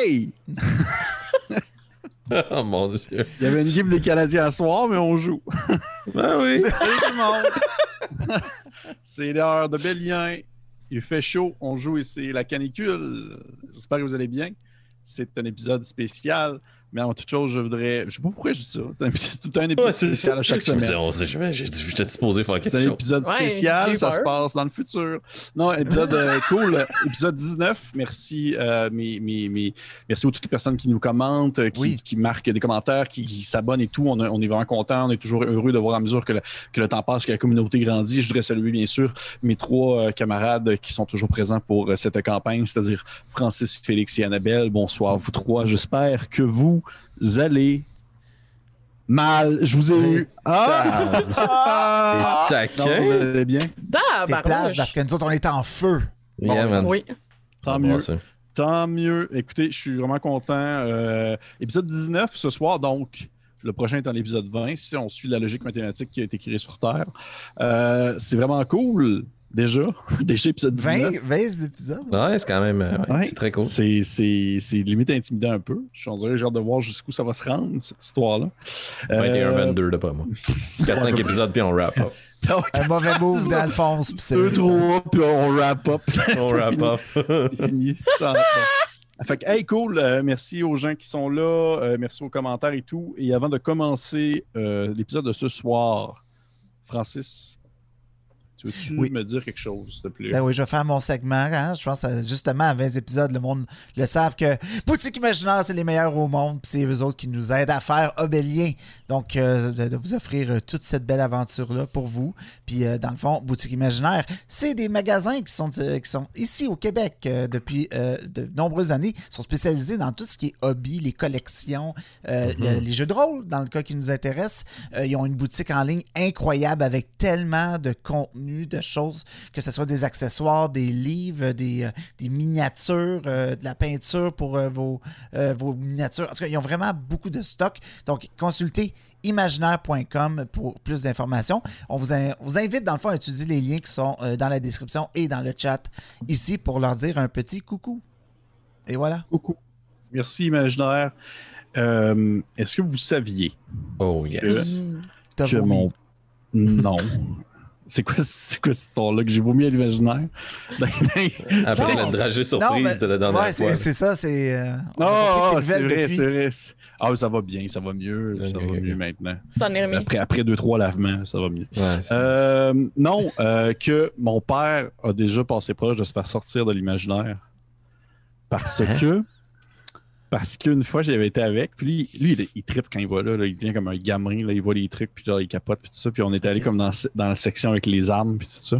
Hey! oh mon dieu. Il y avait une game des Canadiens à soir, mais on joue. Ben oui. Salut tout le monde! c'est l'heure de Bélien. Il fait chaud, on joue et c'est la canicule. J'espère que vous allez bien. C'est un épisode spécial. Mais avant toute chose, je voudrais. Je sais pas pourquoi je dis ça. C'est un- C'est tout un épisode Ouais, c'est spécial à chaque semaine. on sait jamais, j'étais disposé faire C'est un épisode spécial, ça se passe dans le futur. Non, épisode euh, cool. Épisode 19. Merci, euh, mes, mes- mes- merci à toutes les personnes qui nous commentent, euh, qui, Oui. qui marquent des commentaires, qui, qui s'abonnent et tout. On, a- on est vraiment content. On est toujours heureux de voir à mesure que le, que le temps passe, que la communauté grandit. Je voudrais saluer, bien sûr, mes trois euh, camarades qui sont toujours présents pour euh, cette campagne, c'est-à-dire Francis, Félix et Annabelle. Bonsoir, vous trois. J'espère que vous allez mal. Je vous ai eu. Ah! Ah! Taquin. vous allez bien? Ah, C'est plate parce que nous autres, on est en feu. Yeah, man. Oui. Tant Ah, mieux. bon. Tant mieux. Écoutez, je suis vraiment content. Euh, épisode 19 ce soir, donc. Le prochain est en épisode 20, si on suit la logique mathématique qui a été créée sur Terre. Euh, c'est vraiment cool, déjà? déjà, épisode 19. 20, 20 épisodes? Ouais, c'est quand même. euh, ouais, Ouais. C'est très cool. C'est, c'est, c'est limite intimidant un peu. Je suis en j'ai hâte de voir jusqu'où ça va se rendre, cette histoire-là. 21, Euh, 22, d'après moi. 4-5 épisodes, puis on wrap up. donc, Un mauvais move d'Alphonse. puis c'est- Deux, trois, puis on wrap up. On C'est wrap fini. up. C'est fini. Fait que, hey, cool. euh, merci aux gens qui sont là. euh, merci aux commentaires et tout. Et avant de commencer euh, l'épisode de ce soir, Francis, tu veux-tu Oui. me dire quelque chose, s'il te plaît? Ben oui, je vais faire mon segment. hein. Je pense justement à 20 épisodes, le monde le savent que Boutique Imaginaire, c'est les meilleurs au monde. Puis c'est eux autres qui nous aident à faire Obélien. Donc, euh, de, vous offrir euh, toute cette belle aventure-là pour vous. Puis, euh, dans le fond, Boutique Imaginaire, c'est des magasins qui sont, euh, qui sont ici au Québec depuis de nombreuses années. Ils sont spécialisés dans tout ce qui est hobby, les collections, le- les jeux de rôle, dans le cas qui nous intéresse. Ils ont une boutique en ligne incroyable avec tellement de contenu, de choses, que ce soit des accessoires, des livres, des, euh, des miniatures, euh, de la peinture pour euh, vos, euh, vos miniatures. En tout cas, ils ont vraiment beaucoup de stock. Donc, consultez imaginaire.com pour plus d'informations. On vous, in- vous invite, dans le fond, à utiliser les liens qui sont euh, dans la description et dans le chat ici pour leur dire un petit coucou. Et voilà. Coucou. Merci, Imaginaire. Euh, Est-ce que vous saviez Oh, yes. Que vomi. mon. Non. C'est quoi, c'est quoi cette histoire-là que j'ai vomi à l'imaginaire? Ben, ben, Après la dragée Non, surprise mais- de la dernière ouais, fois. c'est c'est ça, c'est. euh, ah, tes c'est vrai, c'est vrai. Ça- Ah, ça va bien, ça va mieux. Ok, Ça va ok, mieux maintenant. T'en es remis. Après, après deux, trois lavements, ça va mieux. Ouais, Euh, non, euh, que mon père a déjà passé proche de se faire sortir de l'imaginaire. Parce Hein? que. Parce qu'une fois, j'avais été avec, puis lui, lui, il, il trippe quand il va là, là, il devient comme un gamin, là, il voit les trucs, puis genre, il capote, puis tout ça, puis on est allé comme dans, dans la section avec les armes, puis tout ça,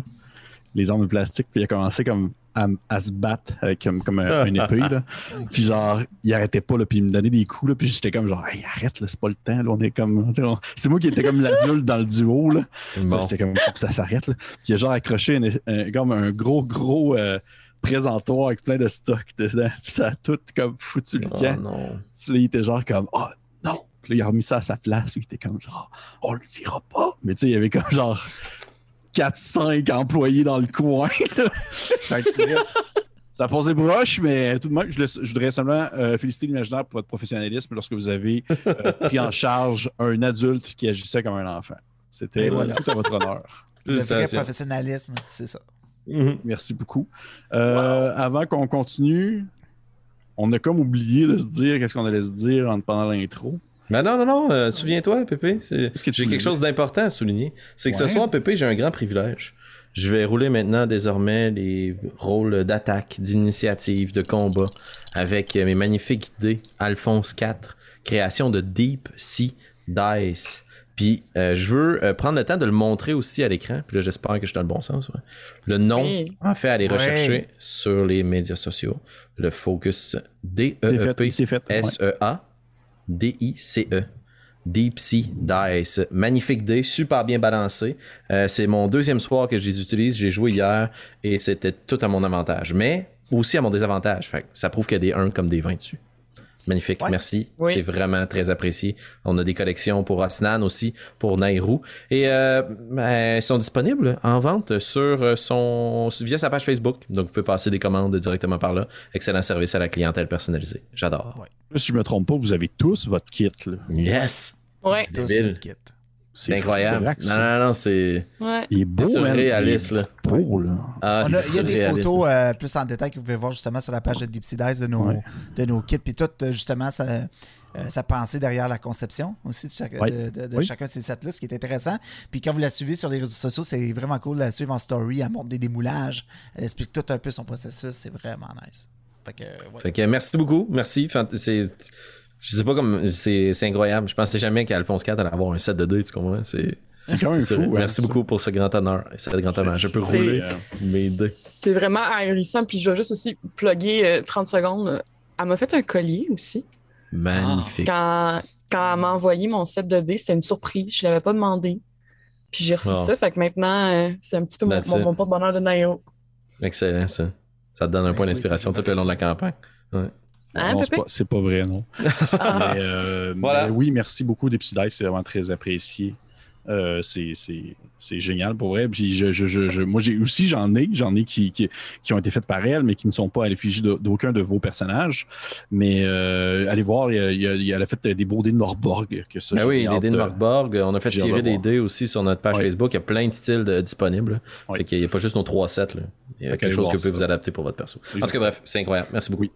les armes de plastique, puis il a commencé comme à, à se battre avec comme, comme un, une épée, là. puis genre, il arrêtait pas, là, puis il me donnait des coups, là, puis j'étais comme genre, hey, arrête, là, c'est pas le temps, là, on est comme, on- c'est moi qui étais comme l'adulte dans le duo, là, Bon. J'étais comme, faut que ça s'arrête. Là. Puis il a genre accroché un- comme un gros, gros euh, présentoir avec plein de stock dedans. Puis ça a tout comme foutu le Oh camp. non. Puis là, il était genre comme, oh non. Puis là, il a remis ça à sa place. Puis il était comme, genre, on le dira pas. Mais tu sais, il y avait comme genre 4-5 employés dans le coin. ça a posé broche, mais tout de même, je, voudrais seulement euh, féliciter l'imaginaire pour votre professionnalisme lorsque vous avez euh, pris en charge un adulte qui agissait comme un enfant. C'était voilà. tout à votre honneur. Le vrai professionnalisme, c'est ça. Mhm. Merci beaucoup. Euh, Avant qu'on continue, on a comme oublié de se dire qu'est-ce qu'on allait se dire en- pendant l'intro. Ben non, non, non, euh, souviens-toi, Pépé. que J'ai quelque chose d'important à souligner. C'est que ce soir, Pépé, j'ai un grand privilège. Je vais rouler maintenant désormais les rôles d'attaque, d'initiative, de combat avec euh, mes magnifiques dés Alphonse 4, création de Deep Sea Dice. Puis euh, je veux euh, prendre le temps de le montrer aussi à l'écran. Puis là, j'espère que je suis dans le bon sens. ouais. Le nom, Oui. en fait, aller rechercher sur les médias sociaux. Le focus C'est fait, D-E-E-P c'est fait. ouais. S-E-A D-I-C-E. Deep Sea Dice. Magnifique dé, super bien balancé. Euh, c'est mon deuxième soir que je les utilise. J'ai joué hier et c'était tout à mon avantage. Mais aussi à mon désavantage. Fait que ça prouve qu'il y a des 1 comme des 20 dessus. Magnifique, Ouais. merci. Oui. C'est vraiment très apprécié. On a des collections pour Osnan aussi, pour Nairou. Et euh, ben, ils sont disponibles en vente sur son via sa page Facebook. Donc vous pouvez passer des commandes directement par là. Excellent service à la clientèle personnalisée. J'adore. Si je me trompe pas, vous avez tous votre kit. Là. Yes! Ouais, Tous le kit. C'est incroyable. Non, non, non, c'est ouais. Il est beau, c'est surréaliste, Il est là. beau, là. Ah, a- il y a des photos euh, plus en détail que vous pouvez voir justement sur la page de Deep Sea Dice de nos, Ouais. de nos kits. Puis tout, euh, justement, sa, euh, sa pensée derrière la conception aussi de, chaque- de, de- de Oui. chacun de ces sets-là, ce qui est intéressant. Puis quand vous la suivez sur les réseaux sociaux, c'est vraiment cool de la suivre en story. Elle montre des démoulages. Elle explique tout un peu son processus. C'est vraiment nice. Fait que, ouais. Fait que merci beaucoup. Merci. C'est. Je sais pas comme. C'est c'est incroyable. Je pensais jamais qu'Alphonse 4 allait avoir un set de dés, tu comprends? C'est. C'est quand même fou. hein, Merci ça. beaucoup pour ce grand honneur grand hommage. Je peux C'est- rouler C'est- euh, mes dés. C'est vraiment ahurissant. Puis je vais juste aussi plugger euh, 30 secondes. euh, Elle m'a fait un collier aussi. Magnifique. Quand, quand elle m'a envoyé mon set de dés, c'était une surprise. Je ne l'avais pas demandé. Puis j'ai reçu Oh. ça. Fait que maintenant, euh, c'est un petit peu mon, mon, mon porte-bonheur de Nairo. Excellent, ça. Ça te donne un point d'inspiration tout tout le long de la campagne. Hein, non, c'est pas, vrai, non. Ah. Mais, euh, Voilà. mais oui, merci beaucoup, Deep Sea Dice, c'est vraiment très apprécié. Euh, c'est, c'est- c'est génial pour vrai. Puis je, je- je- je- moi, j'ai aussi, j'en ai, j'en ai qui, qui, qui ont été faites par elle, mais qui ne sont pas à l'effigie d'aucun de vos personnages. Mais euh, allez voir, il y a- il y a- il y a- elle a fait des beaux dés de Norborg. Que ça, Ben j'ai oui, les dés de euh, Markborg. On a fait tirer de des dés aussi sur notre page Ouais. Facebook. Il y a plein de styles de- disponibles. Fait qu'il n'y a pas juste nos trois sets. là. Il y a Fait quelque chose que vous pouvez vous adapter pour votre perso. En tout cas, bref, c'est incroyable. Merci beaucoup. Oui.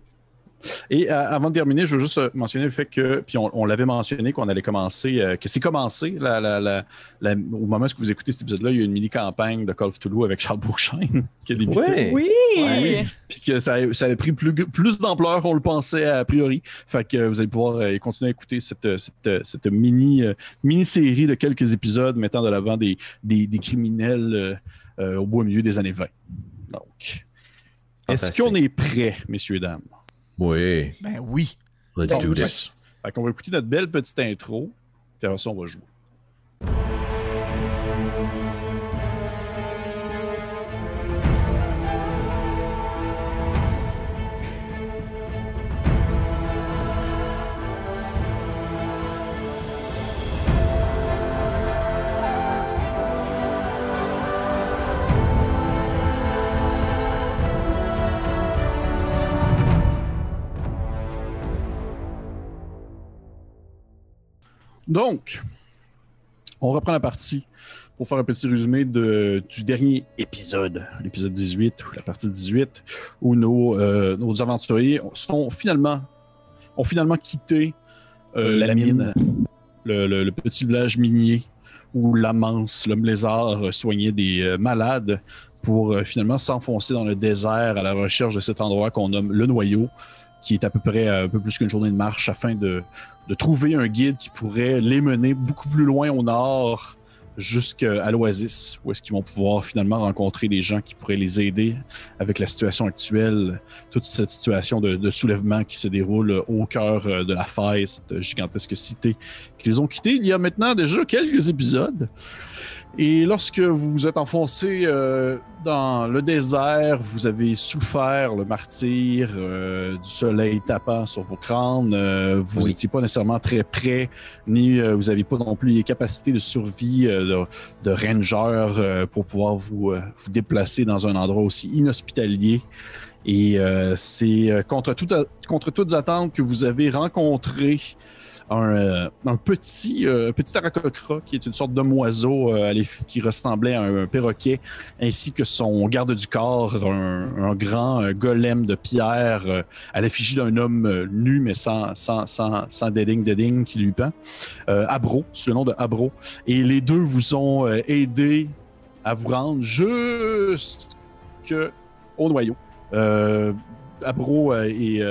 Et euh, avant de terminer, je veux juste euh, mentionner le fait que, puis on, on l'avait mentionné qu'on allait commencer, euh, que c'est commencé la, la- la- la- au moment où vous écoutez cet épisode-là, il y a une mini-campagne de Call of Toulouse avec Charles Bourchain qui a débuté. Ouais. Oui! Ouais. Puis que ça, ça a pris plus, plus d'ampleur qu'on le pensait a priori. Fait que vous allez pouvoir euh, continuer à écouter cette, cette, cette mini, euh, mini-série de quelques épisodes mettant de l'avant des, des, des criminels euh, euh, au beau milieu des années 20. Donc, est-ce qu'on est prêts, messieurs, dames? Oui. Ben oui. Let's Bon, do this. Fait qu'on va écouter notre belle petite intro, puis après ça, on va jouer. Donc, on reprend la partie pour faire un petit résumé de- du dernier épisode, l'épisode 18, ou la partie 18, où nos, euh, nos aventuriers sont finalement, ont finalement quitté euh, la, mine, le, le- le petit village minier où l'amance, l'homme lézard, euh, soignait des malades pour finalement s'enfoncer dans le désert à la recherche de cet endroit qu'on nomme le noyau, qui est à peu près euh, un peu plus qu'une journée de marche afin de, trouver un guide qui pourrait les mener beaucoup plus loin au nord jusqu'à l'oasis, où est-ce qu'ils vont pouvoir finalement rencontrer des gens qui pourraient les aider avec la situation actuelle, toute cette situation de, soulèvement qui se déroule au cœur euh, de la faille, cette gigantesque cité qui les ont quittés il y a maintenant déjà quelques épisodes. Et lorsque vous vous êtes enfoncé euh, dans le désert, vous avez souffert le martyr euh, du soleil tapant sur vos crânes. euh, vous Oui. n'étiez pas nécessairement très près, ni vous n'aviez pas non plus les capacités de survie de, de ranger pour pouvoir vous, vous déplacer dans un endroit aussi inhospitalier. Et c'est contre, contre toutes attentes que vous avez rencontré un, euh, un petit, euh, petit aracocra qui est une sorte d'homme oiseau euh, qui ressemblait à un, perroquet, ainsi que son garde du corps, un, grand golem de pierre à l'effigie d'un homme nu mais sans, sans, sans, sans qui lui pend. Abro, sous le nom de Abro. Et les deux vous ont aidé à vous rendre jusque au noyau. Abro et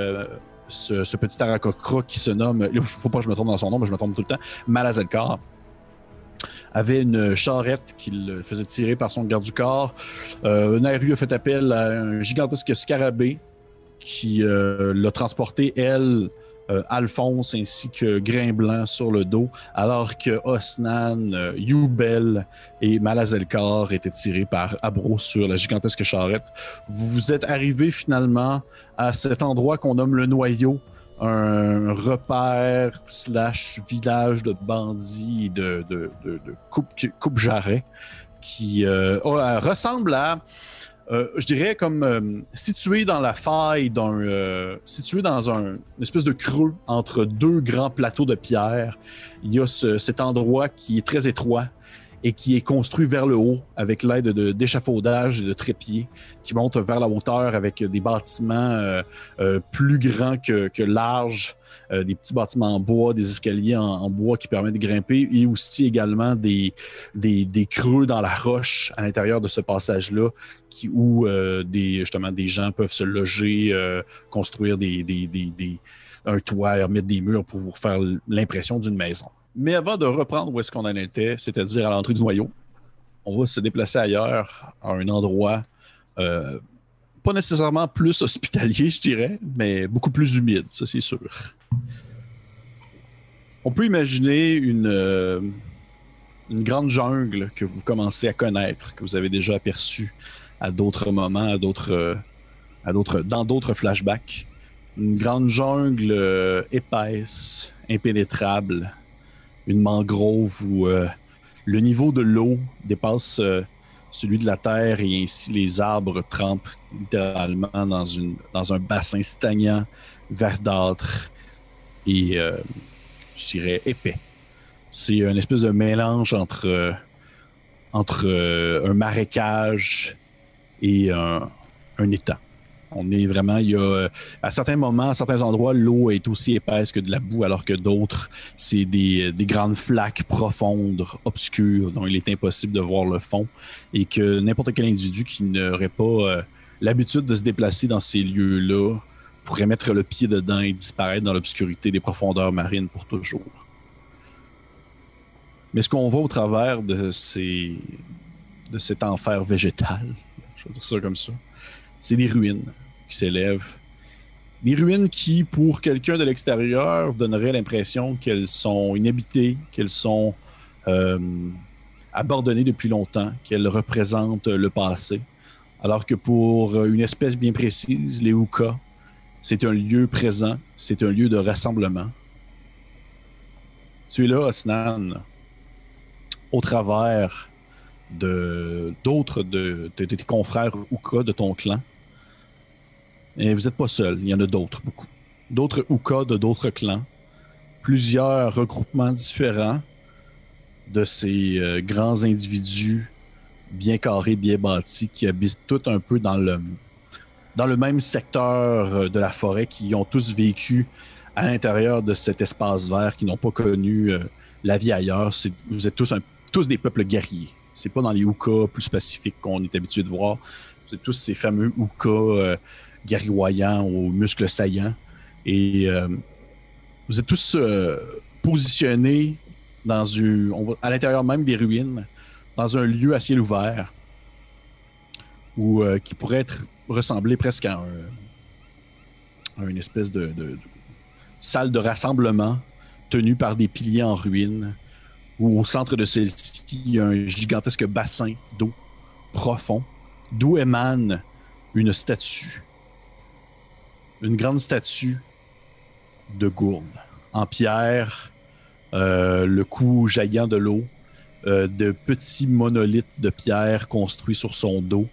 ce, petit aracocra qui se nomme, il faut pas que je me trompe dans son nom, mais je me trompe tout le temps, Malazelkar, avait une charrette qu'il faisait tirer par son garde du corps. Euh, Nairu a fait appel à un gigantesque scarabée qui euh, l'a transporté, elle, euh, Alphonse ainsi que Grain Blanc sur le dos, alors que Osnan, euh, Youbel et Malazelkar étaient tirés par Abro sur la gigantesque charrette. Vous êtes arrivé finalement à cet endroit qu'on nomme le noyau, un repère slash village de bandits de, de, de, de coupe, coupe jarret qui euh, ressemble à, euh, je dirais, comme euh, situé dans la faille d'un. euh, situé dans un, une espèce de creux entre deux grands plateaux de pierre. Il y a ce- cet endroit qui est très étroit et qui est construit vers le haut avec l'aide de- d'échafaudages et de trépieds qui montent vers la hauteur avec des bâtiments euh, euh, plus grands que, que larges, euh, des petits bâtiments en bois, des escaliers en, bois qui permettent de grimper et aussi également des, des, des creux dans la roche à l'intérieur de ce passage-là où euh, des, justement des gens peuvent se loger, euh, construire des, des, un toit, mettre des murs pour faire l'impression d'une maison. Mais avant de reprendre où est-ce qu'on en était, c'est-à-dire à l'entrée du noyau, on va se déplacer ailleurs, à un endroit euh, pas nécessairement plus hospitalier, je dirais, mais beaucoup plus humide, ça c'est sûr. On peut imaginer une, euh, une grande jungle que vous commencez à connaître, que vous avez déjà aperçue à d'autres moments, à d'autres, euh, à d'autres, dans d'autres flashbacks. Une grande jungle épaisse, impénétrable, une mangrove où euh, le niveau de l'eau dépasse euh, celui de la terre et ainsi les arbres trempent littéralement dans, une, un bassin stagnant, verdâtre et, euh, je dirais, épais. C'est un espèce de mélange entre, un marécage et un, un étang. On est vraiment, il y a, à certains moments, à certains endroits, l'eau est aussi épaisse que de la boue, alors que d'autres, c'est des, des grandes flaques profondes, obscures, dont il est impossible de voir le fond, et que n'importe quel individu qui n'aurait pas euh, l'habitude de se déplacer dans ces lieux-là pourrait mettre le pied dedans et disparaître dans l'obscurité des profondeurs marines pour toujours. Mais ce qu'on voit au travers de ces de cet enfer végétal, je vais dire ça comme ça, c'est des ruines qui s'élèvent. Des ruines qui, pour quelqu'un de l'extérieur, donneraient l'impression qu'elles sont inhabitées, qu'elles sont euh, abandonnées depuis longtemps, qu'elles représentent le passé. Alors que pour une espèce bien précise, les Hukas, c'est un lieu présent, c'est un lieu de rassemblement. Tu es là, Osnan, au travers de d'autres de, tes confrères Uka de ton clan. Et vous n'êtes pas seul, il y en a d'autres, beaucoup. D'autres Uka de d'autres clans. Plusieurs regroupements différents de ces euh, grands individus bien carrés, bien bâtis, qui habitent tout un peu dans le, dans le même secteur euh, de la forêt, qui ont tous vécu à l'intérieur de cet espace vert, qui n'ont pas connu euh, la vie ailleurs. Vous êtes tous, tous des peuples guerriers. C'est pas dans les Hukas plus pacifiques qu'on est habitué de voir. C'est tous ces fameux Hukas euh, guerroyants aux muscles saillants. Et euh, vous êtes tous euh, positionnés dans une, à l'intérieur même des ruines, dans un lieu à ciel ouvert, ou euh, qui pourrait être ressembler presque à, un- à une espèce de, de- de salle de rassemblement tenue par des piliers en ruine, où au centre de celle-ci, il y a un gigantesque bassin d'eau profond, d'où émane une statue. Une grande statue de gourde en pierre, euh, le cou jaillant de l'eau, euh, de petits monolithes de pierre construits sur son dos,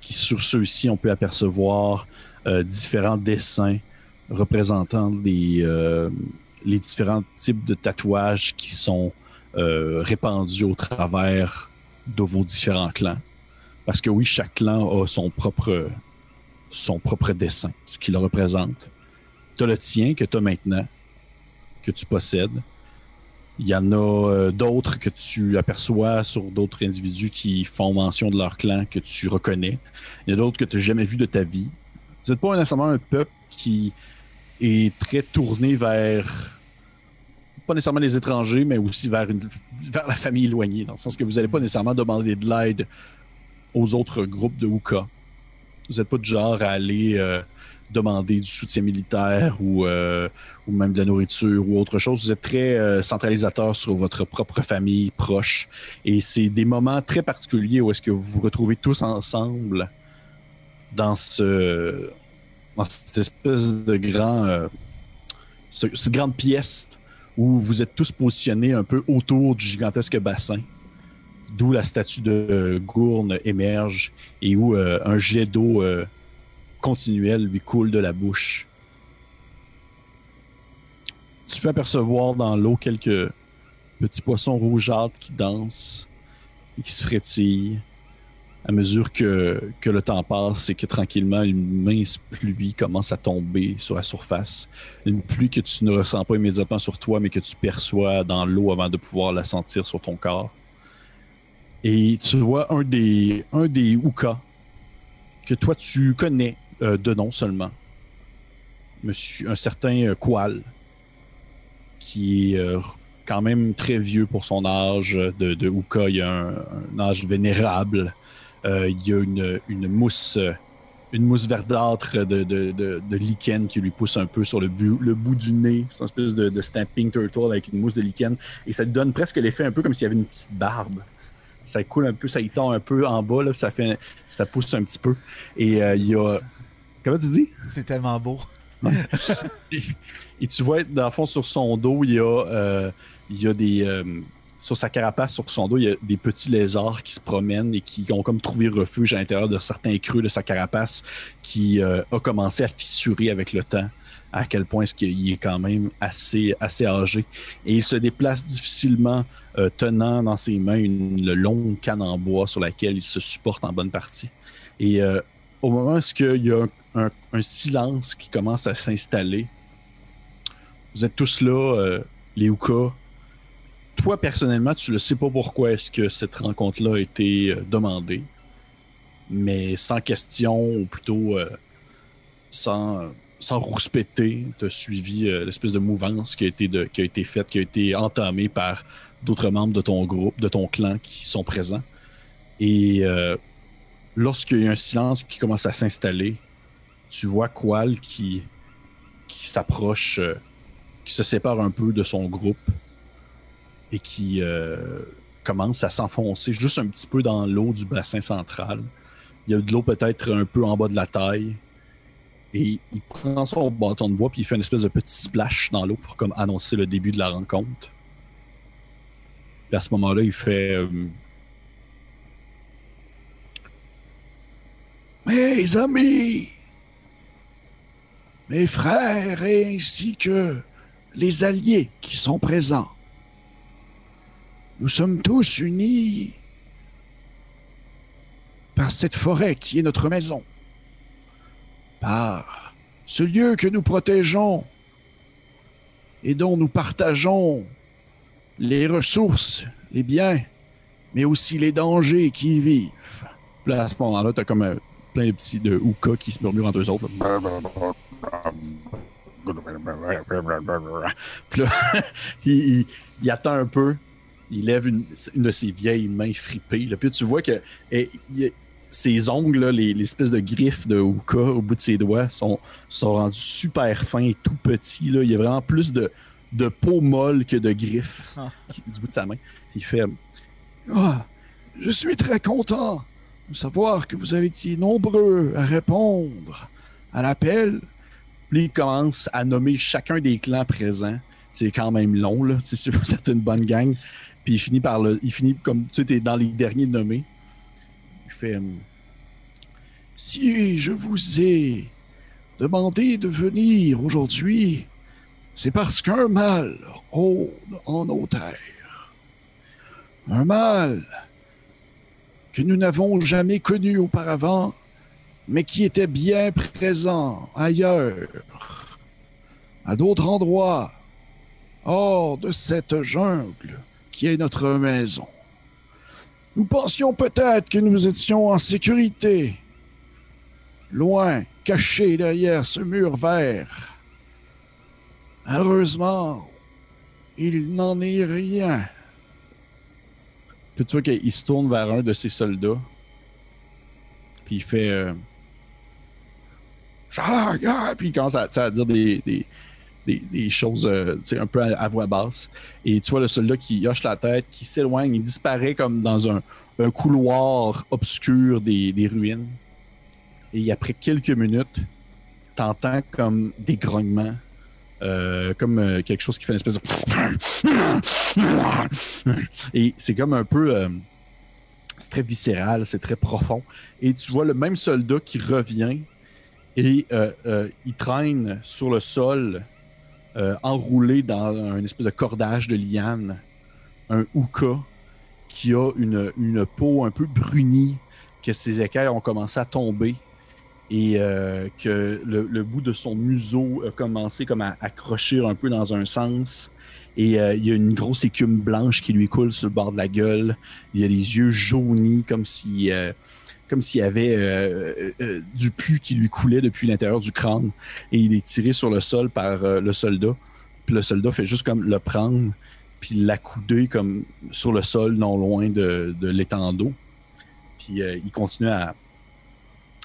qui sur ceux-ci, on peut apercevoir euh, différents dessins représentant les différents types de tatouages qui sont répandus au travers de vos différents clans. Parce que oui, chaque clan a son propre, son propre dessin, ce qui le représente. Tu as le tien que tu as maintenant, que tu possèdes. Il y en a euh, d'autres que tu aperçois sur d'autres individus qui font mention de leur clan que tu reconnais. Il y a d'autres que tu n'as jamais vu de ta vie. Vous n'êtes pas nécessairement un peuple qui est très tourné vers pas nécessairement les étrangers, mais aussi vers, vers la famille éloignée, dans le sens que vous n'allez pas nécessairement demander de l'aide aux autres groupes de Wuka. Vous n'êtes pas du genre à aller euh, demander du soutien militaire ou, euh, ou même de la nourriture ou autre chose. Vous êtes très euh, centralisateur sur votre propre famille proche. Et c'est des moments très particuliers où est-ce que vous vous retrouvez tous ensemble dans ce dans cette espèce de grand ce- cette grande pièce où vous êtes tous positionnés un peu autour du gigantesque bassin, d'où la statue de euh, Gourne émerge et où euh, un jet d'eau euh, continuel lui coule de la bouche. Tu peux apercevoir dans l'eau quelques petits poissons rougeâtres qui dansent et qui se frétillent à mesure que, que le temps passe et que tranquillement une mince pluie commence à tomber sur la surface. Une pluie que tu ne ressens pas immédiatement sur toi, mais que tu perçois dans l'eau avant de pouvoir la sentir sur ton corps. Et tu vois un des, un que toi tu connais euh, de nom seulement. Monsieur, un certain euh, Qual, qui est euh, quand même très vieux pour son âge de, de. Il a un, âge vénérable. Euh, il y a une, mousse, euh, une mousse verdâtre de, lichen qui lui pousse un peu sur le, bout du nez. C'est une espèce de, stamping turtle avec une mousse de lichen. Et ça donne presque l'effet un peu comme s'il y avait une petite barbe. Ça coule un peu, ça y tend un peu en bas, là, ça, fait, ça pousse un petit peu. Et euh, il y a. Comment tu dis? C'est tellement beau. Et tu vois, dans le fond, sur son dos, il y a, euh, il y a des. euh, sur sa carapace, sur son dos, il y a des petits lézards qui se promènent et qui ont comme trouvé refuge à l'intérieur de certains creux de sa carapace qui a commencé à fissurer avec le temps. À quel point est-ce qu'il est quand même assez, assez âgé. Et il se déplace difficilement, euh, tenant dans ses mains une, longue canne en bois sur laquelle il se supporte en bonne partie. Et euh, au moment où il y a un, silence qui commence à s'installer, vous êtes tous là, euh, les. Toi, personnellement, tu ne sais pas pourquoi est-ce que cette rencontre-là a été demandée. Mais sans question, ou plutôt sans, sans rouspéter, tu as suivi euh, l'espèce de mouvance qui a, été faite, qui a été entamée par d'autres membres de ton groupe, de ton clan qui sont présents. Et euh, lorsqu'il y a un silence qui commence à s'installer, tu vois Qual qui, s'approche, euh, qui se sépare un peu de son groupe et qui commence à s'enfoncer juste un petit peu dans l'eau du bassin central. Il y a de l'eau peut-être un peu en bas de la taille. Et il prend son bâton de bois puis il fait une espèce de petit splash dans l'eau pour comme annoncer le début de la rencontre. Puis à ce moment-là, il fait euh, Mes amis, mes frères et ainsi que les alliés qui sont présents, nous sommes tous unis par cette forêt qui est notre maison, par ce lieu que nous protégeons et dont nous partageons les ressources, les biens, mais aussi les dangers qui y vivent. Là, à ce moment-là, t'as comme un, plein de petits de Ouka qui se murmurent entre eux autres. Puis là, il, attend un peu, il lève une, de ses vieilles mains fripées. Puis tu vois que eh, ses ongles, là, les, les espèces de griffes de Ouka au bout de ses doigts, sont, sont rendus super fins et tout petits. Là. Il y a vraiment plus de, de peau molle que de griffes Ah. du bout de sa main. Il fait Ah, Je suis très content de savoir que vous avez été nombreux à répondre à l'appel. Puis il commence à nommer chacun des clans présents. C'est quand même long, là. Êtes une bonne gang. Puis il finit par le. Il finit comme tu es dans les derniers nommés. Si je vous ai demandé de venir aujourd'hui, c'est parce qu'un mal rôde en nos terres. Un mal que nous n'avons jamais connu auparavant, mais qui était bien présent ailleurs, à d'autres endroits, hors de cette jungle qui est notre maison. Nous pensions peut-être que nous étions en sécurité, loin, cachés derrière ce mur vert. Heureusement, il n'en est rien. Puis tu vois qu'il se tourne vers un de ses soldats. Puis il fait. Euh, Puis il commence à, dire des, des- choses euh, un peu à, voix basse. Et tu vois le soldat qui hoche la tête, qui s'éloigne, il disparaît comme dans un, couloir obscur des, ruines. Et après quelques minutes, t'entends comme des grognements euh, comme euh, quelque chose qui fait une espèce de. Et c'est comme un peu. euh, c'est très viscéral, c'est très profond. Et tu vois le même soldat qui revient et il traîne sur le sol, euh, enroulé dans un espèce de cordage de liane, un houka qui a une, peau un peu brunie, que ses écailles ont commencé à tomber et euh, que le, bout de son museau a commencé comme à accrocher un peu dans un sens. Et euh, il y a une grosse écume blanche qui lui coule sur le bord de la gueule. Il a les yeux jaunis comme si comme s'il y avait euh, euh, euh, du pu qui lui coulait depuis l'intérieur du crâne. Et il est tiré sur le sol par le soldat. Puis le soldat fait juste comme le prendre, puis l'accouder comme sur le sol, non loin de, de l'étang d'eau. Puis il continue à,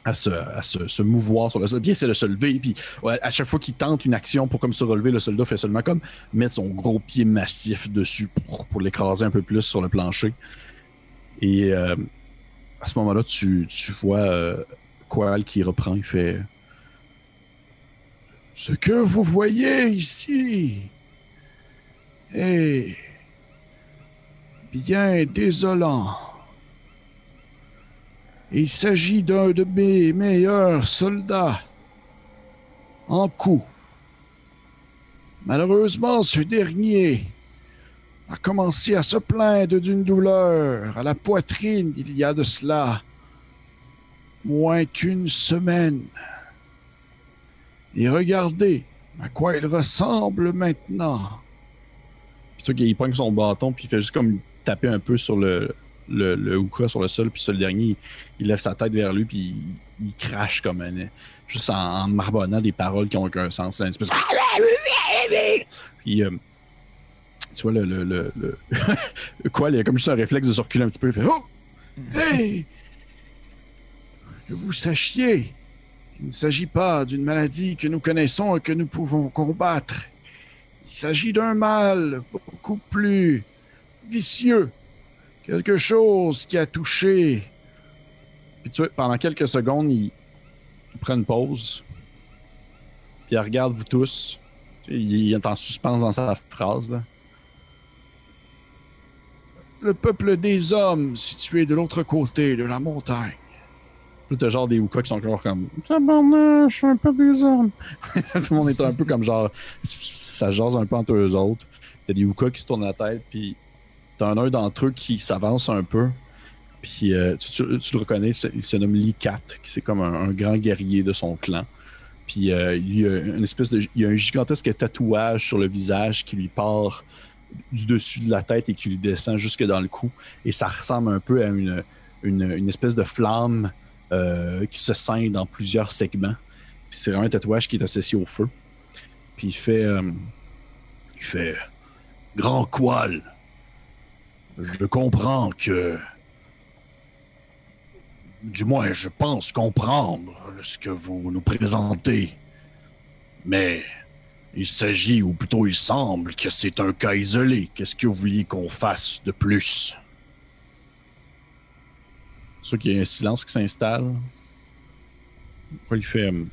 à, se, à se, mouvoir sur le sol. Puis il essaie de se lever. Puis à chaque fois qu'il tente une action pour comme se relever, le soldat fait seulement comme mettre son gros pied massif dessus pour, pour l'écraser un peu plus sur le plancher. Et à ce moment-là, tu, tu vois euh, qui reprend. Il fait Ce que vous voyez ici est bien désolant. Il s'agit d'un de mes meilleurs soldats en coup. Malheureusement, ce dernier a commencé à se plaindre d'une douleur à la poitrine il y a de cela moins qu'une semaine. Et regardez à quoi il ressemble maintenant. Puis tu vois qu'il prend son bâton puis il fait juste comme taper un peu sur le, le, le hookah sur le sol, puis sur le dernier, il, il lève sa tête vers lui, puis il, il crache comme un. juste en, en marbonnant des paroles qui n'ont aucun sens. là, Une espèce de- Puis, euh, tu vois, le. le, le, quoi, il a comme juste un réflexe de se reculer un petit peu. Il fait Oh Hey Que vous sachiez, il ne s'agit pas d'une maladie que nous connaissons et que nous pouvons combattre. Il s'agit d'un mal beaucoup plus vicieux. Quelque chose qui a touché. Puis tu vois, pendant quelques secondes, il, il prend une pause. Puis il regarde vous tous. Il est en suspens dans sa phrase. Là. Le peuple des hommes situé de l'autre côté de la montagne. Puis t'as genre des Oukas qui sont encore comme Tabarnak, je suis un peu des hommes. Tout le monde est un peu comme genre. Ça jase un peu entre eux autres. T'as des Oukas qui se tournent la tête, puis t'as un d'entre eux qui s'avance un peu. Puis euh, tu, tu- tu le reconnais, il se nomme Likat, qui c'est comme un, un grand guerrier de son clan. Puis euh, il y a une espèce de, il y a un gigantesque tatouage sur le visage qui lui part du dessus de la tête et qui lui descend jusque dans le cou. Et ça ressemble un peu à une, une, espèce de flamme euh, qui se scinde dans plusieurs segments. C'est vraiment un tatouage qui est associé au feu. Puis il fait, euh, il fait grand qual. Je comprends que du moins, je pense comprendre ce que vous nous présentez. Mais il s'agit, ou plutôt il semble, que c'est un cas isolé. Qu'est-ce que vous vouliez qu'on fasse de plus? C'est sûr qu'il y a un silence qui s'installe. Il fait... hum,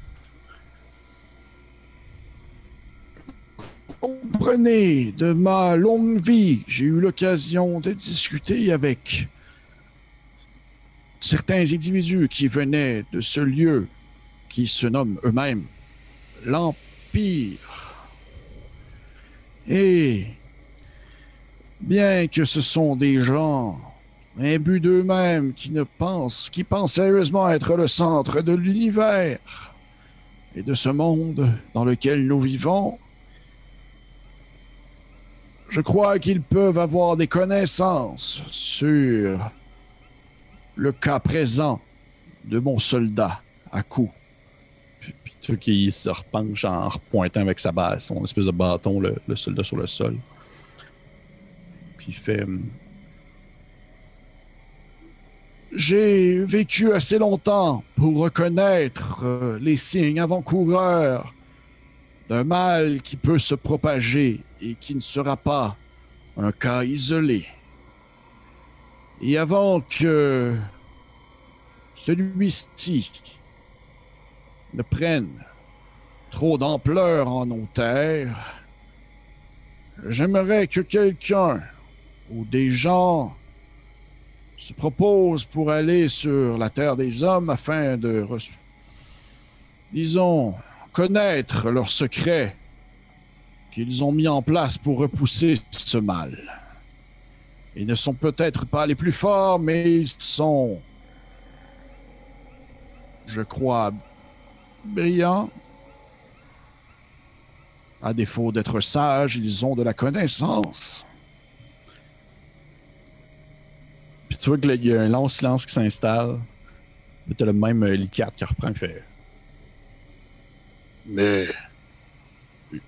Comprenez, de ma longue vie, j'ai eu l'occasion de discuter avec certains individus qui venaient de ce lieu qui se nomme eux-mêmes l'Empire. Et bien que ce sont des gens imbus d'eux-mêmes qui ne pensent, qui pensent sérieusement être le centre de l'univers et de ce monde dans lequel nous vivons, je crois qu'ils peuvent avoir des connaissances sur le cas présent de mon soldat à coup. Tu vois qu'il se repenche en repointant avec sa base, son espèce de bâton, le, le soldat sur le sol. Puis il fait. hum, J'ai vécu assez longtemps pour reconnaître euh, les signes avant-coureurs d'un mal qui peut se propager et qui ne sera pas un cas isolé. Et avant que celui-ci ne prenne trop d'ampleur en nos terres, j'aimerais que quelqu'un ou des gens se proposent pour aller sur la terre des hommes afin de, disons, connaître leurs secrets qu'ils ont mis en place pour repousser ce mal. Ils ne sont peut-être pas les plus forts, mais ils sont, je crois, brillants. À défaut d'être sages, ils ont de la connaissance. Puis tu vois qu'il y a un long silence qui s'installe. Puis t'as le même euh, qui reprend et fait Mais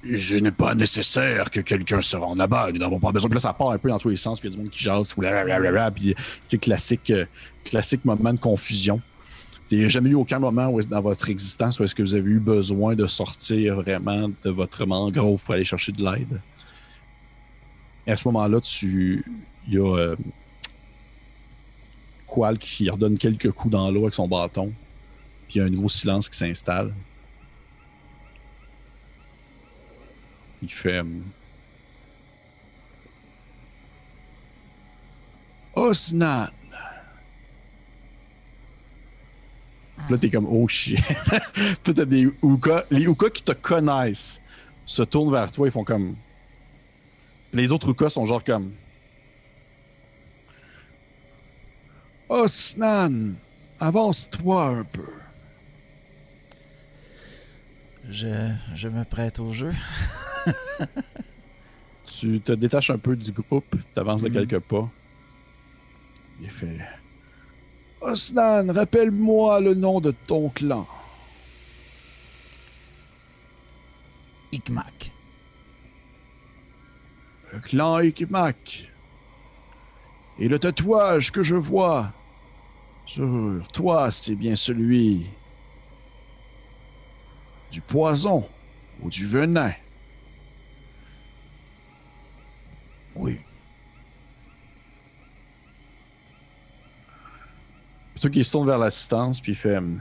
je n'est pas nécessaire que quelqu'un se rende là-bas. Nous n'avons pas besoin. Puis là, ça part un peu dans tous les sens, puis il y a du monde qui jase, blablabla, puis sais, classique, euh, classique moment de confusion. Il n'y a jamais eu aucun moment où dans votre existence où est-ce que vous avez eu besoin de sortir vraiment de votre mangrove pour aller chercher de l'aide? À ce moment-là, tu. Il y a euh, qui redonne quelques coups dans l'eau avec son bâton. Puis il y a un nouveau silence qui s'installe. Il fait. euh, Osnan, Puis là, t'es comme, oh shit. Puis t'as des Uka. Les Uka qui te connaissent se tournent vers toi, ils font comme. Les autres Uka sont genre comme. Osnan, avance-toi un peu. Je, je me prête au jeu. Tu te détaches un peu du groupe, t'avances de Mhm. quelques pas. Il fait. Osnan, rappelle-moi le nom de ton clan. Ikmak. Le clan Ikmak. Et le tatouage que je vois sur toi, c'est bien celui du poison ou du venin. Oui. Puis toi qui se tourne vers l'assistance, puis il fait. hum,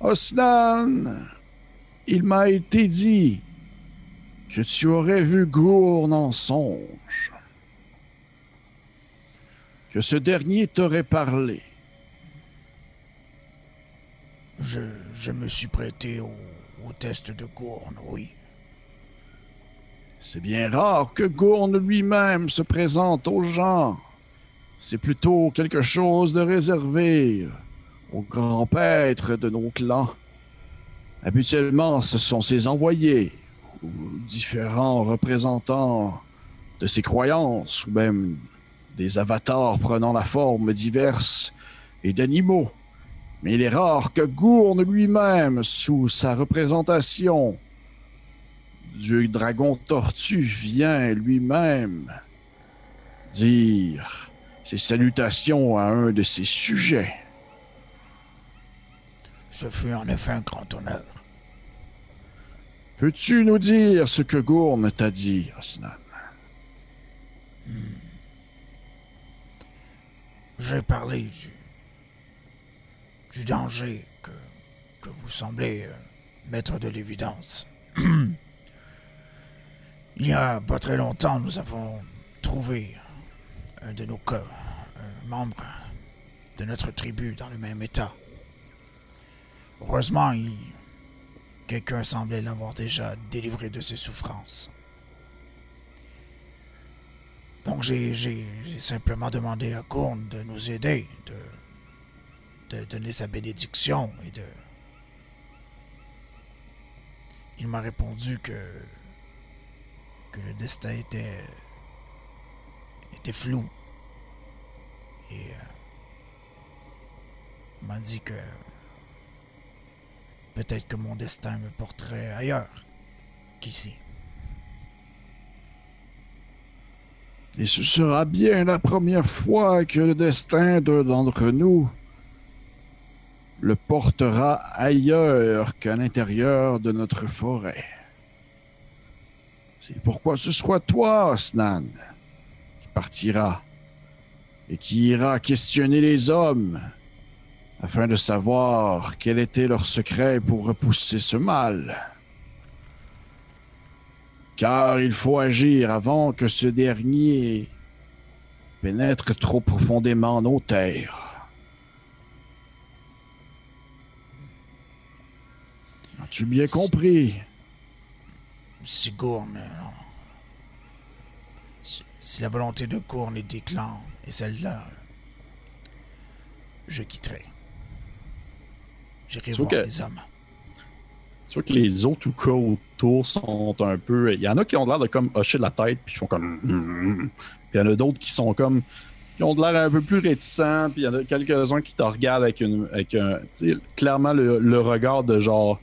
Osnan, il m'a été dit que tu aurais vu Gourne en songe. Que ce dernier t'aurait parlé. Je, je me suis prêté au, au test de Gourne, oui. C'est bien rare que Gourne lui-même se présente aux gens. C'est plutôt quelque chose de réservé aux grands pêtres de nos clans. Habituellement, ce sont ses envoyés ou différents représentants de ses croyances ou même des avatars prenant la forme diverse et d'animaux. Mais il est rare que Gourne lui-même, sous sa représentation, du dragon tortue vient lui-même dire ses salutations à un de ses sujets. Ce fut en effet un grand honneur. Peux-tu nous dire ce que Gourne t'a dit, Osnan? J'ai parlé du, du danger que, que vous semblez euh, mettre de l'évidence. Il y a pas très longtemps, nous avons trouvé un de nos un membre de notre tribu dans le même état. Heureusement, quelqu'un semblait l'avoir déjà délivré de ses souffrances. Donc j'ai simplement demandé à Gourne de nous aider, de, donner sa bénédiction et de... Il m'a répondu que, le destin était flou. Et euh, m'a dit que peut-être que mon destin me porterait ailleurs qu'ici. Et ce sera bien la première fois que le destin d'un d'entre nous le portera ailleurs qu'à l'intérieur de notre forêt. C'est pourquoi ce soit toi, Osnan, qui partira et qui ira questionner les hommes afin de savoir quel était leur secret pour repousser ce mal. Car il faut agir avant que ce dernier pénètre trop profondément nos terres. As-tu bien compris? Si Gourne. si la volonté de Gourne est déclin et celle-là, je quitterai. J'irai voir que- les hommes. C'est sûr que les autres cas autour sont un peu. Il y en a qui ont l'air de comme hocher de la tête, puis ils font comme. Puis il y en a d'autres qui sont comme. qui ont de l'air un peu plus réticents, puis il y en a quelques-uns qui te regardent avec, une, avec un. Clairement le, le regard de genre.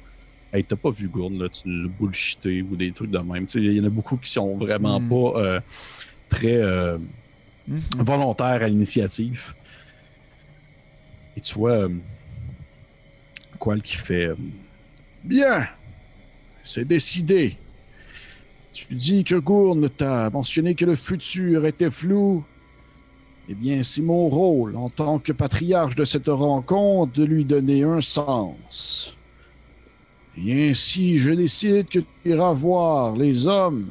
Hey, t'as pas vu Gourde, là, tu l'as bullshité ou des trucs de même. Il y en a beaucoup qui sont vraiment Mm. pas euh, très euh, Mhm. volontaires à l'initiative. Et tu vois. euh, Qual qui fait. euh, Bien, c'est décidé. Tu dis que Gourne t'a mentionné que le futur était flou. Eh bien, c'est mon rôle en tant que patriarche de cette rencontre de lui donner un sens. Et ainsi, je décide que tu iras voir les hommes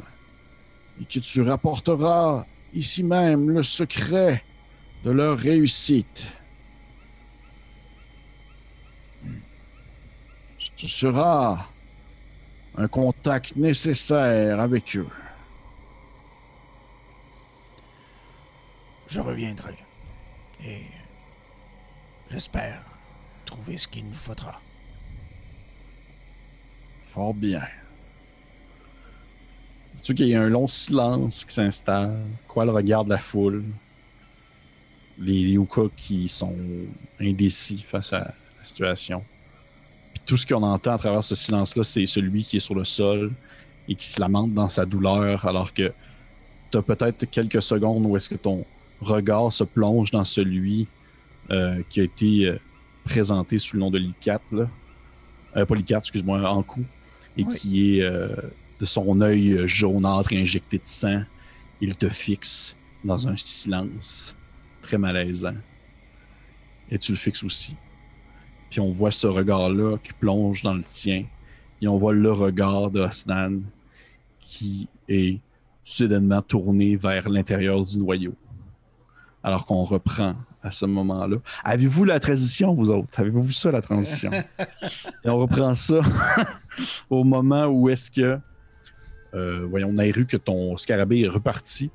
et que tu rapporteras ici même le secret de leur réussite. Ce sera un contact nécessaire avec eux. Je reviendrai. Et j'espère trouver ce qu'il nous faudra. Fort bien. Tu qu'il y a un long silence qui s'installe. Quoi, le regarde la foule? Les, les Yuka qui sont indécis face à la situation. Puis tout ce qu'on entend à travers ce silence-là, c'est celui qui est sur le sol et qui se lamente dans sa douleur, alors que tu as peut-être quelques secondes où est-ce que ton regard se plonge dans celui euh, qui a été euh, présenté sous le nom de Licat, là. Euh, pas Licat, excuse-moi, en coup, et Oui. qui est de son œil euh, jaunâtre injecté de sang. Il te fixe dans un silence très malaisant. Et tu le fixes aussi. Puis on voit ce regard-là qui plonge dans le tien. Et on voit le regard de Osnan qui est soudainement tourné vers l'intérieur du noyau. Alors qu'on reprend à ce moment-là. Avez-vous la transition, vous autres? Avez-vous vu ça, la transition? Et on reprend ça au moment où est-ce que, euh, voyons, Nairu, que ton scarabée est reparti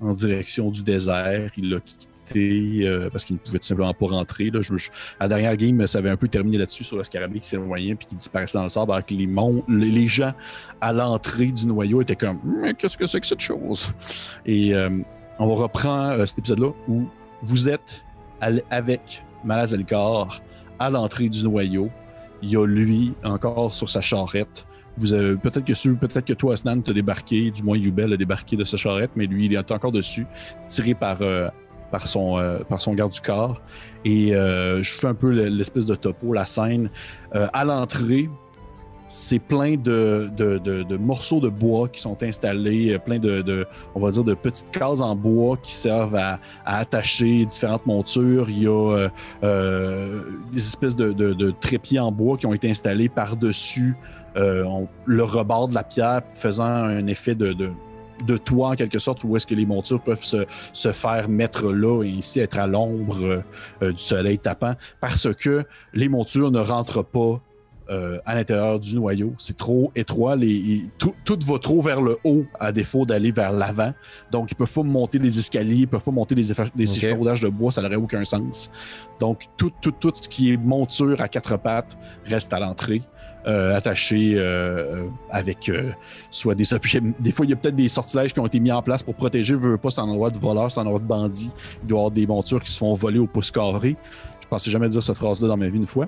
en direction du désert. Il l'a quitté euh, parce qu'il ne pouvait tout simplement pas rentrer. Là. Je- à la dernière game, ça avait un peu terminé là-dessus sur le scarabée qui s'éloignait puis qui disparaissait dans le sable alors que les, les, gens à l'entrée du noyau étaient comme Mais qu'est-ce que c'est que cette chose? Et euh, on reprend euh, cet épisode-là où vous êtes avec Malazelkar à l'entrée du noyau. Il y a lui encore sur sa charrette. Vous avez peut-être que peut-être que toi, Asnan, t'as débarqué, du moins Yubel a débarqué de sa charrette, mais lui, il est encore dessus, tiré par, euh, son, euh, par son garde du corps. Et euh, je fais un peu le- l'espèce de topo, la scène. À l'entrée, c'est plein de, de- de- de morceaux de bois qui sont installés, euh, plein de, on va dire, de petites cases en bois qui servent à, à attacher différentes montures. Il y a euh, euh, des espèces de, trépieds en bois qui ont été installés par-dessus euh, le rebord de la pierre, faisant un effet de, de, toit en quelque sorte, où est-ce que les montures peuvent se, se faire mettre là et ainsi être à l'ombre euh, du soleil tapant, parce que les montures ne rentrent pas euh, à l'intérieur du noyau. C'est trop étroit. Les, tout, tout va trop vers le haut à défaut d'aller vers l'avant. Donc, ils peuvent pas monter des escaliers, ils peuvent pas monter des, des de bois, ça n'aurait aucun sens. Donc, tout, tout, tout ce qui est monture à quatre pattes reste à l'entrée. euh, attaché euh, avec euh, soit des objets. Des fois, il y a peut-être des sortilèges qui ont été mis en place pour protéger. Veux pas, c'est un endroit de voleurs, c'est un endroit de bandits. Il doit y avoir des montures qui se font voler au pouce carré. Je pensais jamais dire cette phrase-là dans ma vie une fois.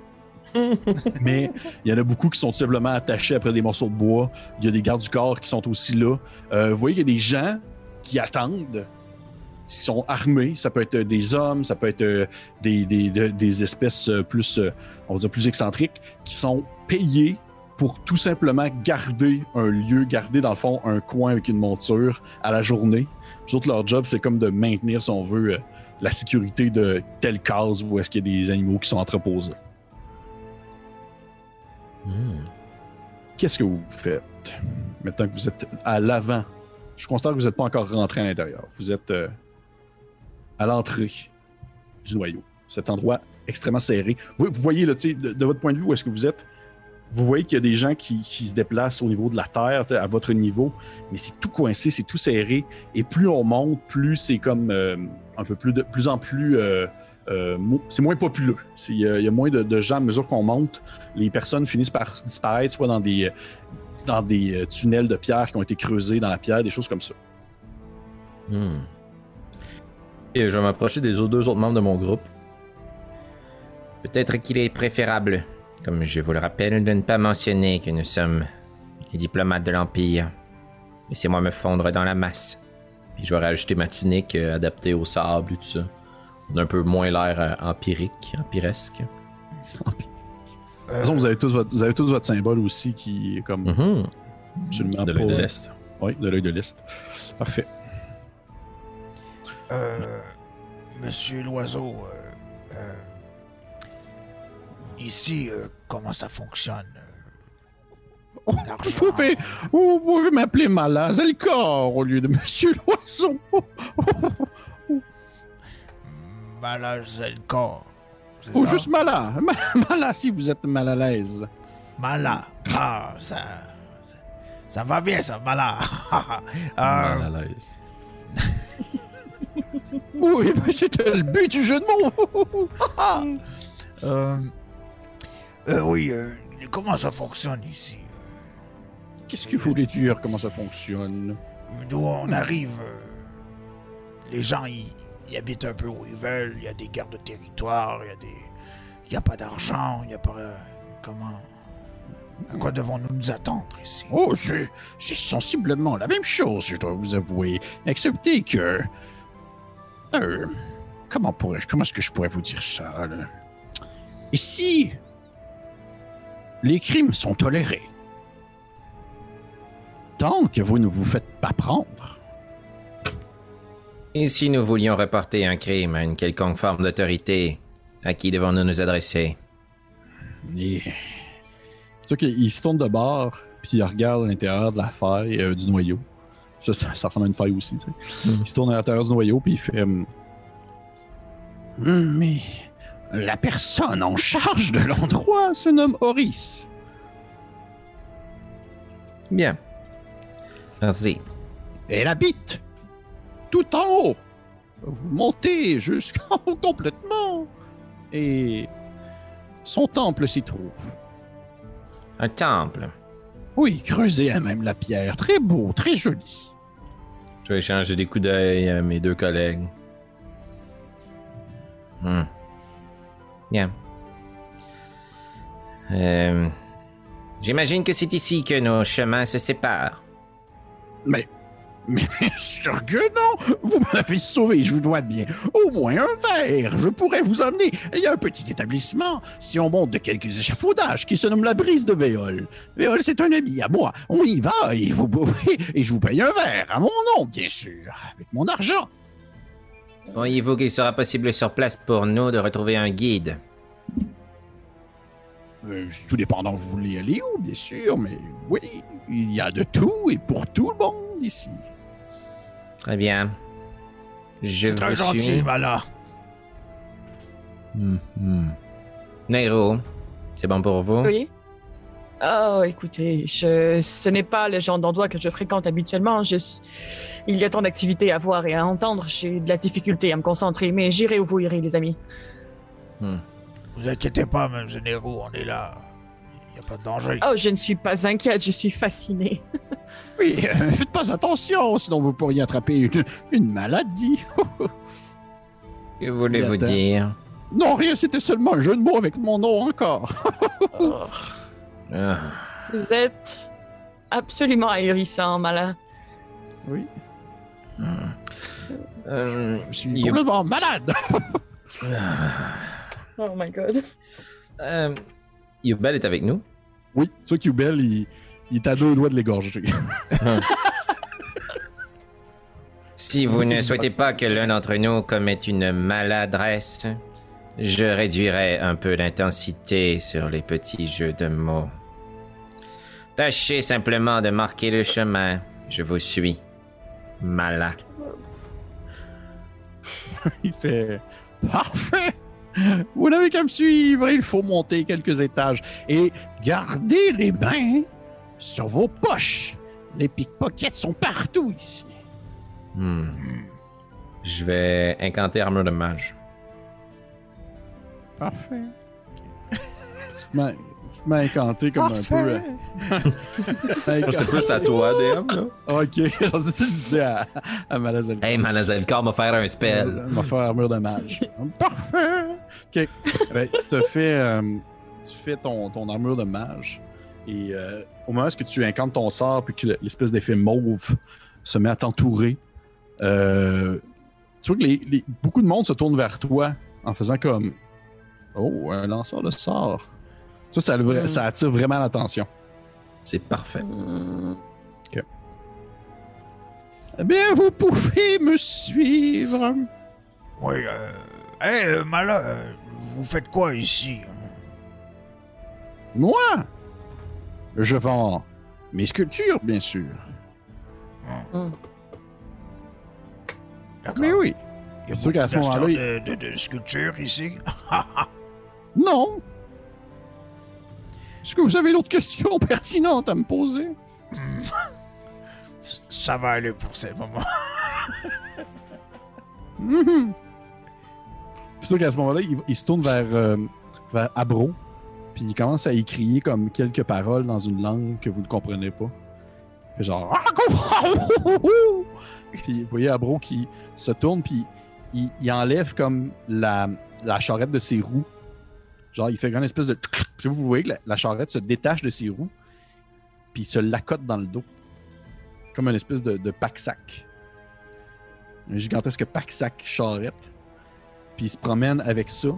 Mais il y en a beaucoup qui sont tout simplement attachés après des morceaux de bois. Il y a des gardes du corps qui sont aussi là. Euh, vous voyez qu'il y a des gens qui attendent, qui sont armés. Ça peut être des hommes, ça peut être euh, des, des- de- des espèces euh, plus, on va dire, plus excentriques, qui sont payés pour tout simplement garder un lieu, garder dans le fond un coin avec une monture à la journée. Puis autres, leur job, c'est comme de maintenir, si on veut, la sécurité de telle case où est-ce qu'il y a des animaux qui sont entreposés. Hmm. Qu'est-ce que vous faites maintenant que vous êtes à l'avant? Je constate que vous n'êtes pas encore rentré à l'intérieur. Vous êtes euh, à l'entrée du noyau. Cet endroit extrêmement serré. Vous, voyez, là, de, votre point de vue, où est-ce que vous êtes? Vous voyez qu'il y a des gens qui, se déplacent au niveau de la terre, à votre niveau, mais c'est tout coincé, c'est tout serré. Et plus on monte, plus c'est comme euh, un peu plus de plus en plus. euh, euh, c'est moins populeux. Il y, a- moins de, gens à mesure qu'on monte. Les personnes finissent par disparaître, soit dans des, des euh, tunnels de pierre qui ont été creusés dans la pierre, des choses comme ça. Hmm. Et je vais m'approcher des deux autres membres de mon groupe. Peut-être qu'il est préférable, comme je vous le rappelle, de ne pas mentionner que nous sommes les diplomates de l'Empire. Laissez-moi me fondre dans la masse. Puis je vais rajouter ma tunique euh, adaptée au sable et tout ça. On a un peu moins l'air euh, empirique, empiresque. De toute façon, vous avez tous votre, vous avez tous votre symbole aussi qui est comme Mhm. absolument De l'œil de l'Est. Oui, de l'œil de l'Est. Parfait. Euh, Monsieur l'oiseau, euh, euh, ici, euh, comment ça fonctionne euh, l'argent? Vous pouvez, vous pouvez m'appeler Mala Zelkor au lieu de Monsieur l'Oiseau. Zelkor. c'est Ou ça? juste Mala. Ma- Mala si vous êtes mal à l'aise. Mala. Ah, ça, ça, ça va bien, ça, Mala. Euh, Mal à l'aise. Oui, mais c'était le but du jeu de mots. euh, euh, oui, euh, comment ça fonctionne ici? Qu'est-ce que vous voulez dire Comment ça fonctionne? D'où on arrive, euh, les gens, ils, ils habitent un peu où ils veulent. Il y a des gardes de territoire, il y a des... Il n'y a pas d'argent, il n'y a pas... comment... À quoi devons-nous nous attendre ici? Oh, c'est sensiblement la même chose, je dois vous avouer. Excepté que. Euh, comment pourrais-je. Comment est-ce que je pourrais vous dire ça? Ici. Les crimes sont tolérés. Tant que vous ne vous faites pas prendre. Et si nous voulions reporter un crime à une quelconque forme d'autorité, à qui devons-nous nous adresser? Et... C'est sûr qu'il se tourne de bord, puis il regarde à l'intérieur de la faille, euh, du noyau. Ça, ça, ça ressemble à une faille aussi, tu sais. Mhm. Il se tourne à l'intérieur du noyau, puis il fait... hum, Hum, mais la personne en charge de l'endroit se nomme Horis. Bien. Merci. Elle habite tout en haut. Vous montez jusqu'en haut complètement. Et son temple s'y trouve. Un temple. Oui, creusé à même la pierre. Très beau, très joli. Je vais échanger des coups d'œil à mes deux collègues. Hmm. Bien. Euh, J'imagine que c'est ici que nos chemins se séparent. Mais, mais bien sûr que non! Vous m'avez sauvé, je vous dois bien. Au moins un verre, je pourrais vous emmener. Il y a un petit établissement, si on monte de quelques échafaudages, qui se nomme la brise de Véol. Véol, c'est un ami à moi. On y va et vous pouvez, et je vous paye un verre, à mon nom, bien sûr, avec mon argent. Croyez-vous qu'il sera possible sur place pour nous de retrouver un guide? Euh, tout dépendant, vous voulez aller où, bien sûr, mais oui, il y a de tout et pour tout le monde ici. Très bien. Je C'est très gentil, suis. Mala. Nairo, c'est bon pour vous? Oui. Oh, écoutez, je... ce n'est pas le genre d'endroit que je fréquente habituellement. Je... Il y a tant d'activités à voir et à entendre. J'ai de la difficulté à me concentrer, mais j'irai où vous irez, les amis. Vous inquiétez pas, même généraux, on est là. Il n'y a pas de danger. Oh, je ne suis pas inquiète, je suis fascinée. Oui, euh, faites pas attention, sinon vous pourriez attraper une, une maladie. Que voulez-vous dire? Non, rien, c'était seulement un jeu de mots avec mon nom encore. Oh, Ah, vous êtes absolument ahurissant, Mala. Oui, euh, je suis You- complètement malade. Oh my god. euh, Yubel est avec nous. Oui, soit Qbel, il, il est à deux doigts de l'égorger. Si vous ne souhaitez pas que l'un d'entre nous commette une maladresse, je réduirai un peu l'intensité sur les petits jeux de mots. Tâchez simplement de marquer le chemin. Je vous suis. Mala. Il fait Parfait! Vous n'avez qu'à me suivre, il faut monter quelques étages et gardez les mains sur vos poches. Les pickpockets sont partout ici. Hmm. Je vais incanter armure de mage. Parfait. Petite main, petite main incantée comme un peu. euh, C'est plus à toi, DM, là. Ok, c'est ça que je disais à, à Malazel. Hey, Malazelkar m'a faire un spell. On va faire armure de mage. Parfait! Ok. Ben, tu te fais, euh, tu fais ton, ton armure de mage. Et euh, au moment où tu incantes ton sort, puis que le- l'espèce d'effet mauve se met à t'entourer, euh, tu vois que les- les- beaucoup de monde se tourne vers toi en faisant comme Oh, un lanceur de sort. Ça, ça, le vra- Mm. ça attire vraiment l'attention. C'est parfait. Hmm. Eh bien, vous pouvez me suivre. Oui, euh. Hé, euh, Mala, euh, vous faites quoi ici? Moi, je vends mes sculptures, bien sûr. D'accord. Mais oui. Il y a beaucoup d'acheteurs de, de, de sculptures ici? Non. Est-ce que vous avez d'autres questions pertinentes à me poser? Ça va aller pour ces moments. Mhm. C'est sûr qu'à ce moment-là, il, il se tourne vers, euh, vers Abro, puis il commence à y crier comme quelques paroles dans une langue que vous ne comprenez pas. Fait genre. puis vous voyez Abro qui se tourne, puis il, il enlève comme la, la charrette de ses roues. Genre, il fait une espèce de. Puis vous voyez que la, charrette se détache de ses roues, puis il se l'accote dans le dos. Comme une espèce de, de pack-sac. Un gigantesque pack-sac charrette. Puis il se promène avec ça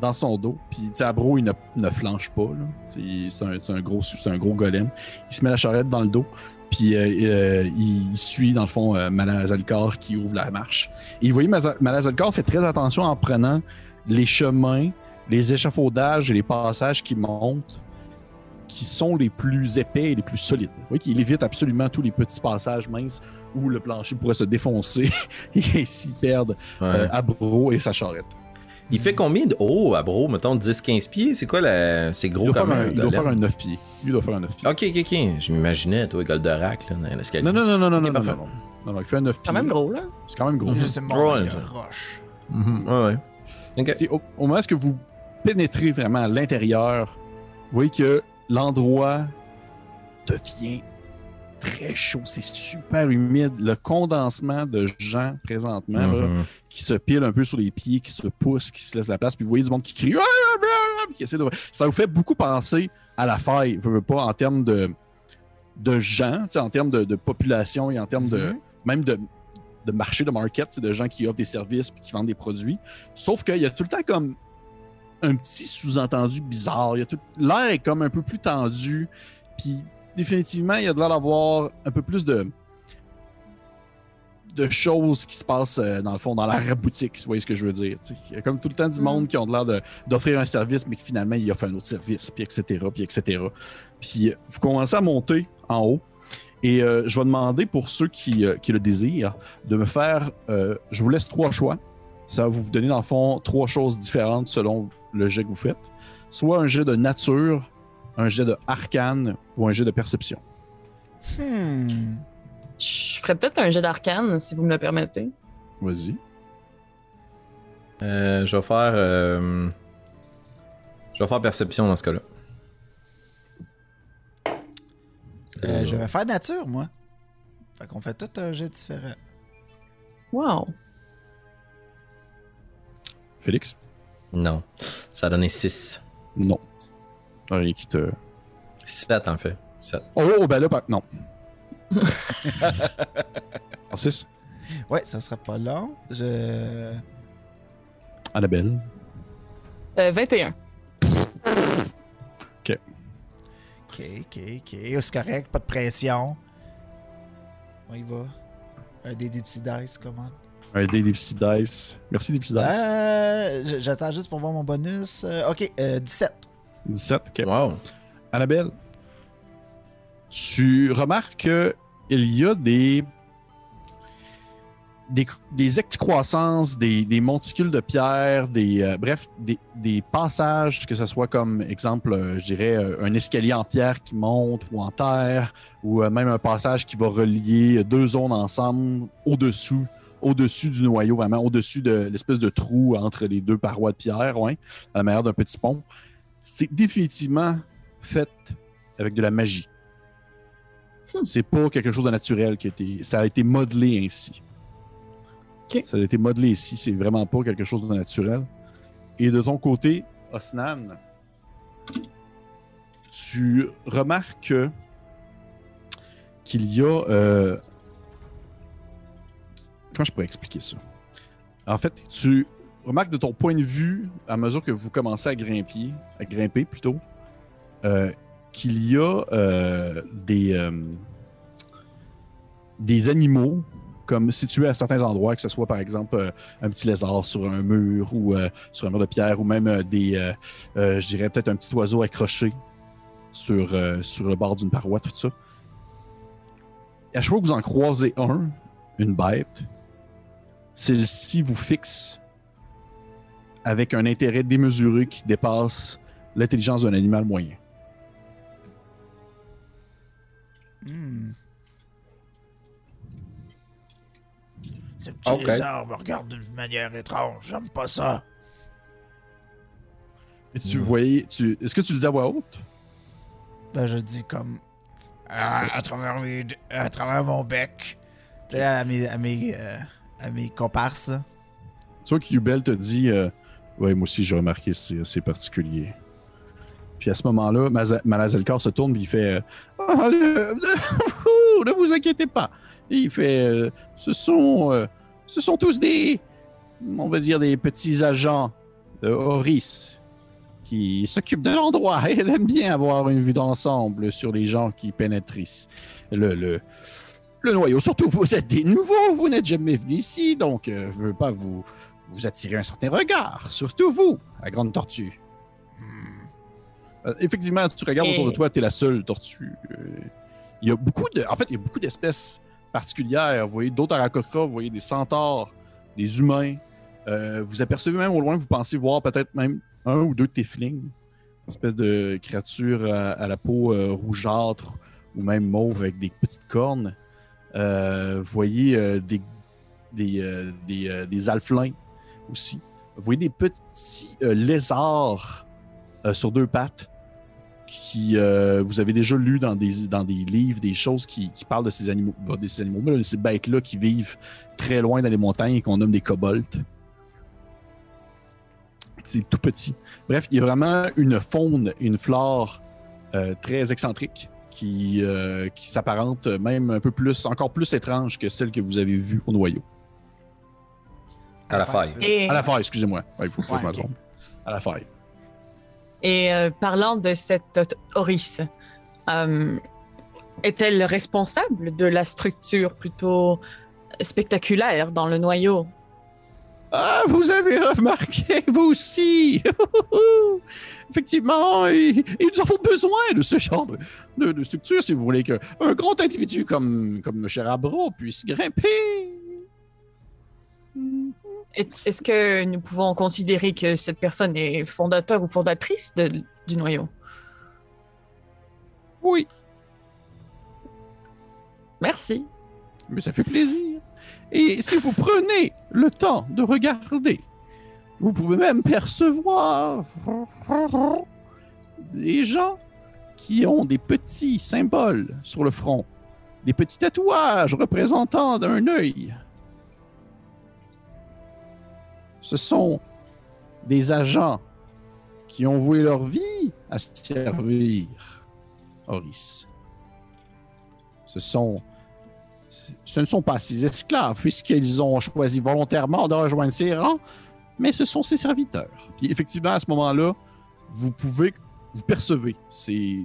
dans son dos. Puis, Abro, il ne, ne flanche pas. C'est un, un gros, un gros golem. Il se met la charrette dans le dos. Puis euh, euh, il suit, dans le fond, euh, Malazalkar qui ouvre la marche. Et vous voyez, Malazalkar fait très attention en prenant les chemins, les échafaudages et les passages qui montent, qui sont les plus épais et les plus solides. Vous voyez qu'il évite absolument tous les petits passages minces où le plancher pourrait se défoncer et ainsi perdre Ouais. euh, Abro et sa charrette. Il fait combien de haut, à bro? Mettons 10-15 pieds? C'est quoi la. C'est Il gros comme un, il doit faire un 9 pieds. Lui doit faire un 9 pieds. Ok, ok, ok. Je m'imaginais, toi, Goldorak, là, dans l'escalier. Non, non, non, non, non, non, non, non, non, il fait un 9 pieds. Quand même gros, là. C'est quand même gros. C'est juste une montagne de ça. roches. Mhm, Ouais, ouais. Ok. C'est au, au moment où vous pénétrez vraiment à l'intérieur, vous voyez que l'endroit devient très chaud. C'est super humide. Le condensement de gens présentement là, Mhm. qui se pilent un peu sur les pieds, qui se poussent, qui se laissent la place. Puis vous voyez du monde qui crie. Ah, ah, puis qui essaie de- Ça vous fait beaucoup penser à la faille, veux pas, en termes de, de gens, tu sais, en termes de, de population et en termes de Mhm. même de, de marché, de market, c'est de gens qui offrent des services puis qui vendent des produits. Sauf qu'il y a tout le temps comme un petit sous-entendu bizarre. Il a tout... L'air est comme un peu plus tendu. Puis définitivement, il y a de l'air d'avoir un peu plus de de choses qui se passent euh, dans le fond dans la boutique, vous voyez ce que je veux dire. Il y a comme tout le temps du Mm. monde qui ont de l'air d'offrir un service, mais qui finalement ils offrent un autre service, puis etc., puis etc. Puis euh, vous commencez à monter en haut. Et euh, je vais demander pour ceux qui, euh, qui le désirent de me faire. je vous laisse trois choix. Ça va vous donner, dans le fond, trois choses différentes selon le jet que vous faites. Soit un jet de nature, un jet de arcane ou un jet de perception. Hmm. Je ferais peut-être un jet d'arcane, si vous me le permettez. Vas-y. Euh, je vais faire. euh, Je vais faire perception dans ce cas-là. Euh, je vais faire nature, moi. Fait qu'on fait tout un jet différent. Wow. Félix? Non. Ça a donné 6. Non. Rien qui te. 7 en fait. 7. Oh, oh, ben là, par- non. Francis? Ouais, ça sera pas long. Je. Annabelle? Euh, 21. Ok, ok, ok. C'est correct, pas de pression. On y va. Un des, des petits dice, comment? Un dé des petits dice. Merci des petits dice. Euh, J'attends juste pour voir mon bonus. Euh, ok, euh, 17. 17. ok. Wow. Annabelle, tu remarques qu'il y a des, des, des excroissances, des, des monticules de pierre, des, euh, bref, des, des passages, que ce soit comme exemple, euh, je dirais, euh, un escalier en pierre qui monte ou en terre, ou euh, même un passage qui va relier deux zones ensemble au-dessous au-dessus du noyau, vraiment au-dessus de l'espèce de trou entre les deux parois de pierre, ouais, à la manière d'un petit pont. C'est définitivement fait avec de la magie. C'est pas quelque chose de naturel qui a été. Ça a été modelé ainsi. Ça a été modelé ici. C'est vraiment pas quelque chose de naturel. Et de ton côté, Osnan, tu remarques que- qu'il y a. euh, Comment je pourrais expliquer ça? En fait, tu remarques de ton point de vue, à mesure que vous commencez à grimper, à grimper plutôt, euh, qu'il y a euh, des, euh, des animaux comme situés à certains endroits, que ce soit par exemple un petit lézard sur un mur ou sur un mur de pierre, ou même des, je dirais peut-être un petit oiseau accroché sur, sur le bord d'une paroi, tout ça. À chaque fois que vous en croisez un, une bête, celle-ci vous fixe avec un intérêt démesuré qui dépasse l'intelligence d'un animal moyen. Hmm. Ce petit Ok. lézard me regarde d'une manière étrange. J'aime pas ça. Et tu voyais, tu, est-ce que tu le dis à voix haute? Ben, je dis comme. À, à travers à travers mon bec. Tu sais, à mes, à mes, euh, mes comparses. Tu vois que Yubel te dit euh, Ouais, moi aussi j'ai remarqué, c'est particulier. Puis à ce moment-là, Malazelkar se tourne et il fait le- Ne vous inquiétez pas. Et il fait euh, ce, sont, euh, ce sont tous des. On va dire des petits agents de Horis qui s'occupent de l'endroit. Elle aime bien avoir une vue d'ensemble sur les gens qui. Le, le, le noyau. Surtout, vous êtes des nouveaux, vous n'êtes jamais venus ici, donc euh, je veux pas vous, vous attirer un certain regard. Surtout vous, la grande tortue. Euh, effectivement, tu regardes Et- autour de toi, tu es la seule tortue. Euh, Il y a beaucoup de. En fait, il y a beaucoup d'espèces particulières. Vous voyez d'autres aracocras, vous voyez des centaures, des humains. Euh, vous apercevez même au loin, vous pensez voir peut-être même un ou deux tieflings. Une espèce de créature à, à la peau euh, rougeâtre ou même mauve avec des petites cornes. Euh, voyez euh, des, des, euh, alflins aussi. Vous voyez des petits lézards sur deux pattes qui vous avez déjà lu dans des, dans livres des choses qui, parlent de ces animaux, de ces ces bêtes-là qui vivent très loin dans les montagnes et qu'on nomme des kobolds. C'est tout petit. Bref, il y a vraiment une faune, une flore très excentrique qui, euh, qui s'apparente même un peu plus, encore plus étrange que celle que vous avez vue au noyau. À la faille. Et, À la faille, excusez-moi. Ouais, Il faut que je me Ouais, ok. trompe. À la faille. et euh, parlant de cette Horis, euh, est-elle responsable de la structure plutôt spectaculaire dans le noyau? Ah, vous avez remarqué, vous aussi! Effectivement, nous avons besoin de ce genre de, de- de structure si vous voulez qu'un grand individu comme, comme cher Abro puisse grimper. Est- Est-ce que nous pouvons considérer que cette personne est fondateur ou fondatrice de- du noyau? Oui, Merci. mais ça fait plaisir. Et si vous prenez le temps de regarder, vous pouvez même percevoir des gens qui ont des petits symboles sur le front, des petits tatouages représentant d'un œil. Ce sont des agents qui ont voué leur vie à servir Horis. Ce sont ce ne sont pas ses esclaves, puisqu'ils ont choisi volontairement de rejoindre ses rangs, mais ce sont ses serviteurs. Puis effectivement, à ce moment-là, vous pouvez, vous percevez. C'est,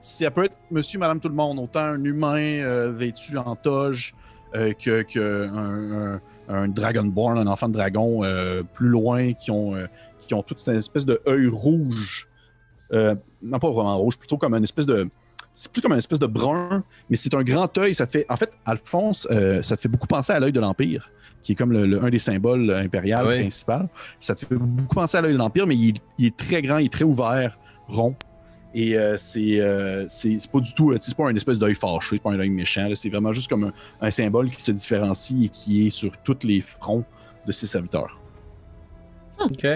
ça peut être monsieur, madame, tout le monde, autant un humain euh, vêtu en toge euh, que, que un, Dragonborn, un enfant de dragon euh, plus loin, qui ont, euh, qui ont toute cette espèce de rouge. Non, pas vraiment rouge, plutôt comme une espèce de. C'est plus comme une espèce de brun, mais c'est un grand œil. Ça te fait, en fait, Alphonse, euh, ça te fait beaucoup penser à l'œil de l'Empire, qui est comme le- le- un des symboles impériaux Ah oui. principal. Ça te fait beaucoup penser à l'œil de l'Empire, mais il, il est très grand, il est très ouvert, rond. Et euh, c'est euh, pas du tout, euh, tu sais, c'est pas une espèce d'œil fâché, c'est pas un œil méchant. C'est vraiment juste comme un, un symbole qui se différencie et qui est sur tous les fronts de ses serviteurs. Ok.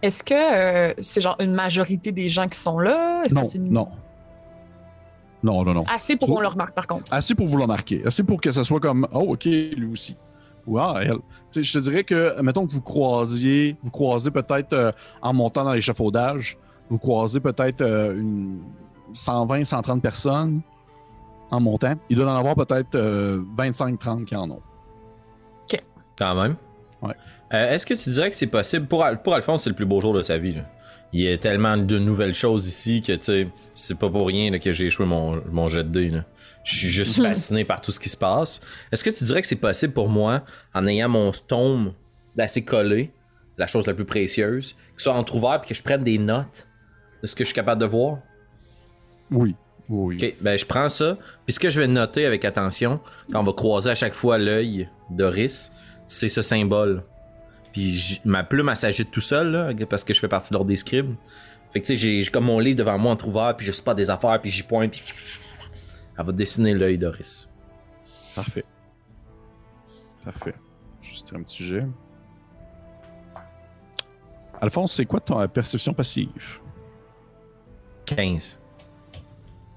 Est-ce que euh, c'est genre une majorité des gens qui sont là? Est-ce Non, que c'est une- non. Non, non, non. Assez pour qu'on le remarque, par contre. Assez pour vous le marquer. Assez pour que ça soit comme Oh, ok, lui aussi. Ou ah, elle. Tu sais, je te dirais que, mettons que vous croisiez, vous croisez peut-être euh, en montant dans l'échafaudage, vous croisez peut-être euh, une 120, 130 personnes en montant. Il doit en avoir peut-être euh, 25-30 qui en ont. Quand même. Ouais. Euh, Est-ce que tu dirais que c'est possible? Pour, Al- pour Alphonse, c'est le plus beau jour de sa vie. là. Il y a tellement de nouvelles choses ici que tu sais, c'est pas pour rien là, que j'ai échoué mon, mon jet de dés. là. Je suis juste fasciné par tout ce qui se passe. Est-ce que tu dirais que c'est possible pour moi, en ayant mon tome d'assez collé, la chose la plus précieuse, qu'il soit entrouvert et que je prenne des notes de ce que je suis capable de voir? Oui. Oui. Ok, ben je prends ça. Puis ce que je vais noter avec attention, quand on va croiser à chaque fois l'œil d'Oris, c'est ce symbole. Puis ma plume, elle s'agite tout seul, là, parce que je fais partie de l'ordre des scribes. Fait que tu sais, j'ai comme mon livre devant moi entrouvert, puis je sais pas des affaires, puis j'y pointe, puis elle va dessiner l'œil d'Oris. Parfait. Parfait. Juste un petit jet. Alphonse, c'est quoi ton perception passive? 15.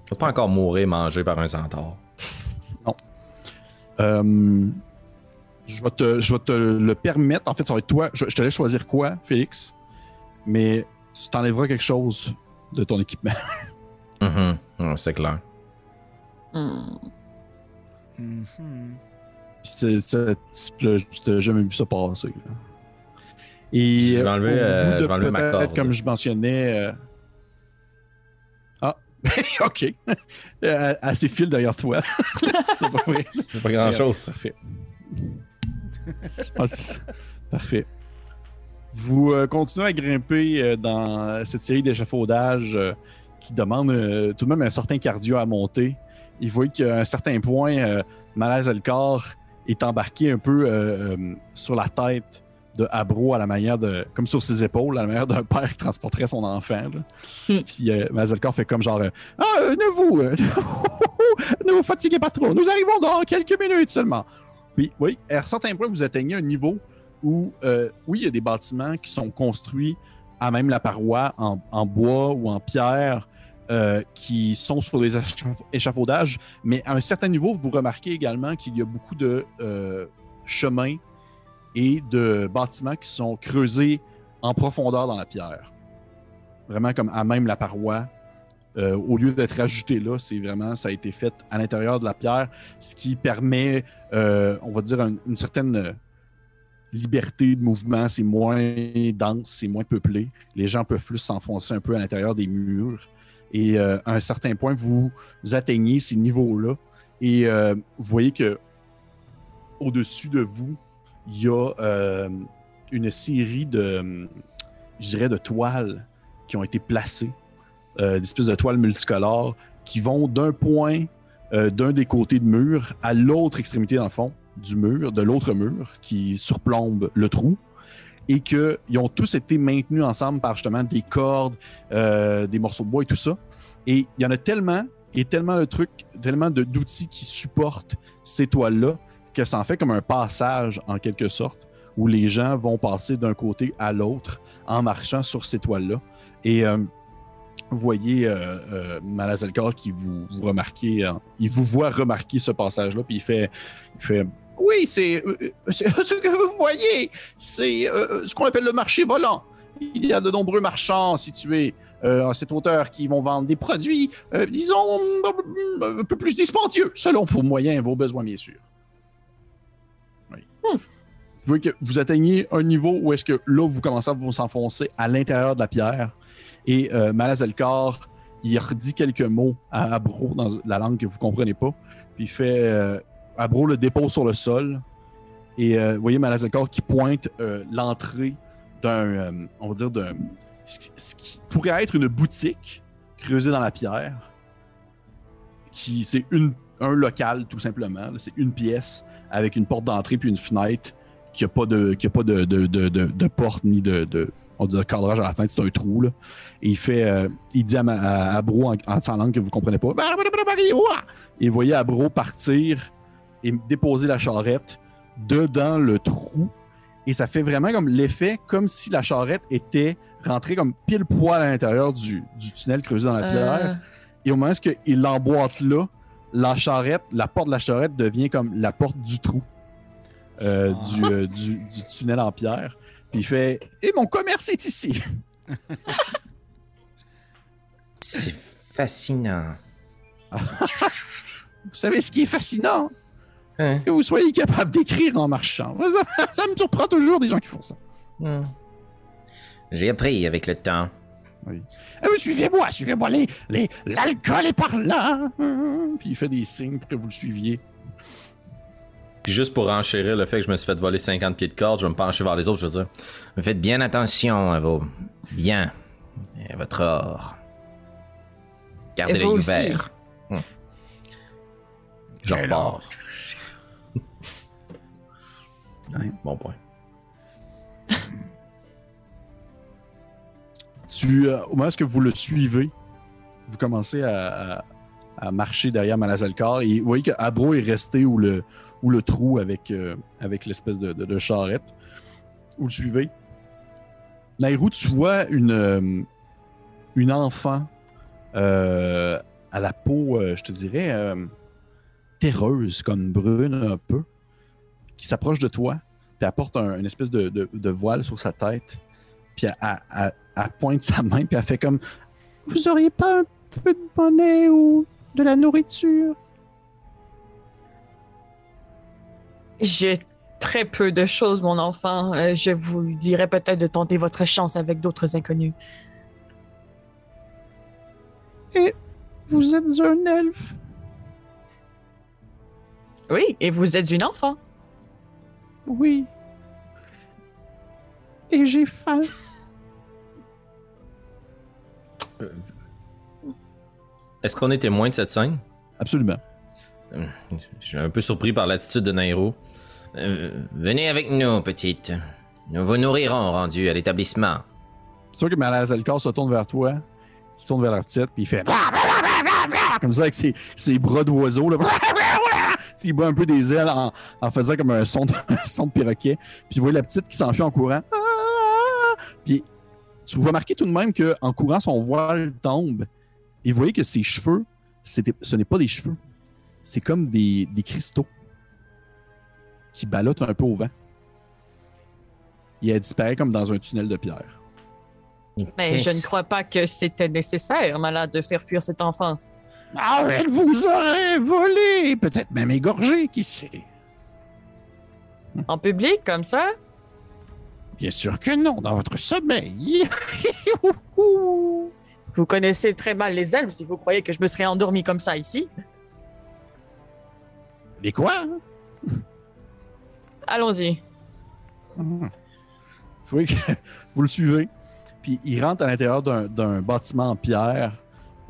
Je vais pas encore mourir mangé par un centaure. Euh, je, vais te, je vais te le permettre. En fait, ça va être toi. Je, je te laisse choisir quoi, Félix. Mais tu t'enlèveras quelque chose de ton équipement. Mhm. Ouais, c'est clair. Hmm. Mhm. Puis c'est- c'est- tu l'as- tu t'as jamais vu ça passer. là. Et Je vais euh, enlever, au bout euh, de je vais enlever ma peut-être, corde. Comme je mentionnais. euh, Ah, ok. Euh, Elle s'est file derrière toi. C'est pas pas grand chose. Parfait. Ah, Parfait. Vous euh, continuez à grimper euh, dans cette série d'échafaudages euh, qui demande euh, tout de même un certain cardio à monter. Il voit qu'à un certain point, euh, Malaise est embarqué un peu euh, euh, sur la tête de Abro à la manière de. comme sur ses épaules, à la manière d'un père qui transporterait son enfant. là. Hmm. Puis euh, Malaise fait comme genre euh, Ah, euh, ne vous. euh, ne vous fatiguez pas trop. Nous arrivons dans quelques minutes seulement. Oui, à un certain point, vous atteignez un niveau où, euh, oui, il y a des bâtiments qui sont construits à même la paroi en, bois ou en pierre euh, qui sont sur des écha- échafaudages, mais à un certain niveau, vous remarquez également qu'il y a beaucoup de euh, chemins et de bâtiments qui sont creusés en profondeur dans la pierre. Vraiment comme à même la paroi. Euh, au lieu d'être ajouté là, c'est vraiment, ça a été fait à l'intérieur de la pierre, ce qui permet, euh, on va dire, un- une certaine euh, liberté de mouvement. C'est moins dense, c'est moins peuplé. Les gens peuvent plus s'enfoncer un peu à l'intérieur des murs. Et à un certain point, vous atteignez ces niveaux-là et vous voyez que au-dessus de vous, il y a une série de, je dirais, de toiles qui ont été placées, euh, des espèces de toiles multicolores qui vont d'un point, euh, d'un des côtés de mur à l'autre extrémité, dans le fond, du mur, de l'autre mur qui surplombe le trou. Et qu'ils ont tous été maintenus ensemble par justement des cordes, euh, des morceaux de bois et tout ça. Et il y en a tellement, et tellement de trucs, tellement d'outils qui supportent ces toiles-là, que ça en fait comme un passage en quelque sorte, où les gens vont passer d'un côté à l'autre en marchant sur ces toiles-là. Et vous voyez euh, euh, Malazelkar qui vous, vous remarquez, euh, il vous voit remarquer ce passage-là, puis il fait, il fait Oui, c'est euh, euh, ce que vous voyez, c'est ce qu'on appelle le marché volant. Il y a de nombreux marchands situés à cette hauteur qui vont vendre des produits, disons, un peu plus dispendieux, selon vos moyens et vos besoins, bien sûr. Oui. Vous voyez que vous atteignez un niveau où est-ce que là, vous commencez à vous enfoncer à l'intérieur de la pierre. Et euh, il redit quelques mots à Abro dans la langue que vous comprenez pas. Puis il fait euh, Abro le dépose sur le sol. Et euh, vous voyez Malazakar qui pointe euh, l'entrée d'un, on va dire, d'un, ce qui- pourrait être une boutique creusée dans la pierre. Qui, c'est une, un local, tout simplement. C'est une pièce avec une porte d'entrée puis une fenêtre qui n'a pas de, qui a pas de, de, de, de- porte ni de, on dit cadrage à la fenêtre, c'est un trou. Là. Et il fait, euh, il dit à, ma- à, à Bro en, en sa langue que vous comprenez pas. Et vous voyez Abro partir et déposer la charrette dedans le trou. Et ça fait vraiment comme l'effet comme si la charrette était rentrée comme pile poil à l'intérieur du, du tunnel creusé dans la pierre. Euh, Et au moment où il l'emboîte là, la charrette, la porte de la charrette devient comme la porte du trou euh, Ah. du, euh, du- du tunnel en pierre. Puis il fait Et mon commerce est ici. C'est fascinant. Vous savez ce qui est fascinant? Hein? Que vous soyez capable d'écrire en marchant. Ça, ça me surprend toujours des gens qui font ça. Hmm. J'ai appris avec le temps. Eh oui, suivez-moi, suivez-moi. Les, les, L'alcool est par là. Hum. Puis il fait des signes pour que vous le suiviez. Puis juste pour enchérir le fait que je me suis fait voler 50 pieds de corde, je vais me pencher vers les autres, je veux dire. Faites bien attention à vos biens et à votre or. Gardez l'œil aussi. ouvert. Je Quel repars. Ouais, bon point. Tu, euh, au moment où vous le suivez, vous commencez à, à- à marcher derrière Malazalcar et vous voyez qu'Abro est resté où le, où le trou avec, euh, l'espèce de, charrette. Vous le suivez. Nairou, tu vois une, euh, enfant euh, à la peau, je te dirais, terreuse, comme brune un peu, qui s'approche de toi, puis elle porte un- une espèce de, voile sur sa tête, puis elle pointe sa main, puis elle fait comme Vous auriez pas un peu de monnaie ou de la nourriture J'ai très peu de choses, mon enfant. Euh, je vous dirais peut-être de tenter votre chance avec d'autres inconnus. Vous êtes un elfe. Oui, et vous êtes une enfant. Oui. Et j'ai faim. Est-ce qu'on est témoin de cette scène? Absolument. Je suis un peu surpris par l'attitude de Nairo. Euh, venez avec nous, petite. Nous vous nourrirons rendu à l'établissement. C'est sûr que Malazalcar se tourne vers toi, il se tourne vers la petite, puis il fait comme ça avec ses, ses bras d'oiseau. il bat un peu des ailes en, faisant comme un son de, son de perroquet. Puis vous voyez la petite qui s'enfuit en courant. Puis tu vois marquer tout de même qu'en courant, son voile tombe. Et vous voyez que ses cheveux, ce n'est pas des cheveux. C'est comme des, des cristaux qui ballottent un peu au vent. Et elle disparaît comme dans un tunnel de pierre. Mais je ne crois pas que c'était nécessaire, malade, de faire fuir cet enfant. Ah, elle vous aurait volé, peut-être même égorgé, qui sait. En public, comme ça? Bien sûr que non, dans votre sommeil. Vous connaissez très mal les elfes si vous croyez que je me serais endormi comme ça ici. Et quoi? Allons-y. Vous le suivez. Puis il rentre à l'intérieur d'un- bâtiment en pierre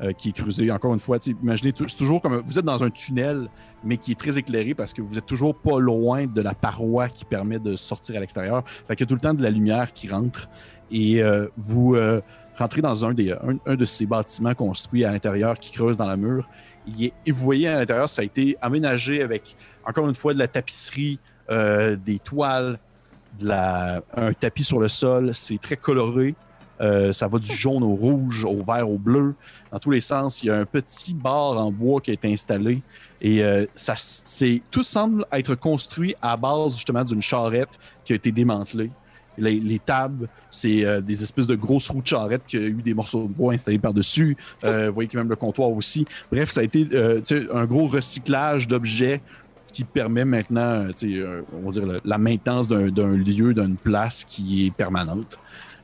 euh, qui est creusé. Encore une fois, imaginez, c'est toujours comme vous êtes dans un tunnel, mais qui est très éclairé parce que vous êtes toujours pas loin de la paroi qui permet de sortir à l'extérieur. Fait qu'il y a tout le temps de la lumière qui rentre. Et euh, vous euh, rentrez dans un, des, un, de ces bâtiments construits à l'intérieur qui creuse dans la mur. Il et vous voyez à l'intérieur, ça a été aménagé avec, encore une fois, de la tapisserie, euh, des toiles, un tapis sur le sol. C'est très coloré. Euh, ça va du jaune au rouge, au vert, au bleu. Dans tous les sens, il y a un petit bar en bois qui a été installé. Et euh, ça, tout semble être construit à base justement d'une charrette qui a été démantelée. Les, les tables, c'est des espèces de grosses roues de charrette qui a eu des morceaux de bois installés par-dessus. Vous voyez que même le comptoir aussi. Bref, ça a été un gros recyclage d'objets qui permet maintenant, euh, euh, on va dire, la maintenance d'un, lieu, d'une place qui est permanente.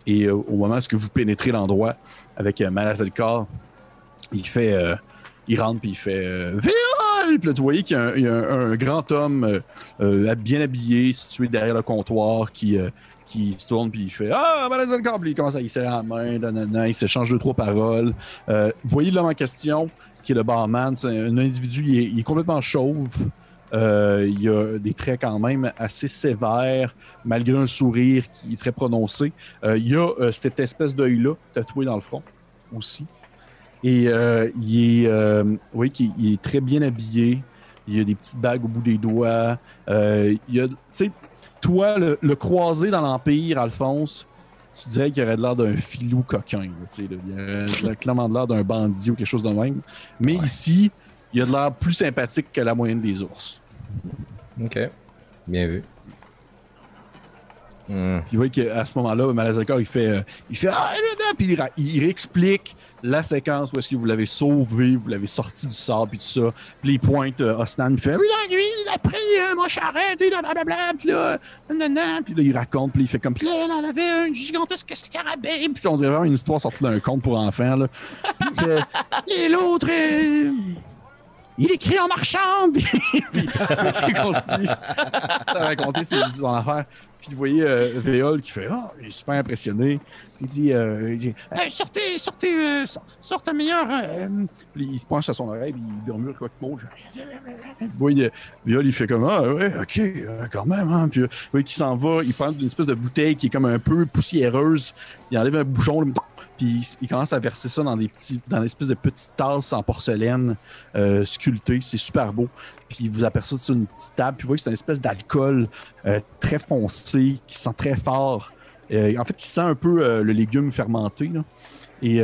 Et euh, au moment où vous pénétrez l'endroit avec euh, il fait, il rentre puis il fait Véole! Puis voyez qu'il y a un, grand homme bien habillé, situé derrière le comptoir, qui, qui se tourne puis il fait Ah, Malaise le Puis il commence à serrer la main, nanana, il s'échange deux, trois paroles. Euh, vous voyez l'homme en question, qui est le barman, c'est un individu, il est, il est complètement chauve. Euh, il a des traits quand même assez sévères, malgré un sourire qui est très prononcé. Euh, il y a euh, cette espèce d'œil-là tatoué dans le front aussi. Et il, est, oui, qui- il est très bien habillé. Il a des petites bagues au bout des doigts. Il y a, tu sais, toi, le, le croisé dans l'Empire, Alphonse, tu dirais qu'il aurait de l'air d'un filou coquin. là, tu sais, là. Il aurait- il aurait clairement de l'air d'un bandit ou quelque chose de même. Mais ici, il a de l'air plus sympathique que la moyenne des ours. Ok. Bien vu. Hmm. Puis vous voyez qu'à ce moment-là, Malazakar, il fait, euh, il fait Ah, là, là puis il, ra- il réexplique la séquence où est-ce que vous l'avez sauvé, vous l'avez sorti du sable, puis tout ça. Puis il pointe euh, Osnan, il fait Oui, là, lui, il a pris euh, mon charrette, et là, blablabla, puis là, nanana. Puis là, il raconte, puis il fait comme Puis là, elle avait un gigantesque scarabée, puis on dirait vraiment une histoire sortie d'un conte pour enfants, là. Puis il fait Et l'autre, euh, il écrit en marchant, puis puis il continue à raconter ses, son affaire. Puis vous voyez euh, qui fait Ah, il est super impressionné. Il dit, euh, il dit Hey, sortez, sortez, euh, sort, sort ta meilleure. euh. Puis il se penche à son oreille, puis il murmure quoi mot. Vous voyez, Véol, il fait comme Ah, ouais, ok, euh, quand même. Hein. Puis euh, vous voyez qu'il s'en va, il prend une espèce de bouteille qui est comme un peu poussiéreuse. Il enlève un bouchon, puis il, commence à verser ça dans des petits, dans une espèce de petites tasses en porcelaine euh, sculptées. C'est super beau. Puis vous apercevez sur une petite table, puis vous voyez que c'est une espèce d'alcool euh, très foncé, qui sent très fort. Euh, en fait, qui sent un peu le légume fermenté. là. Et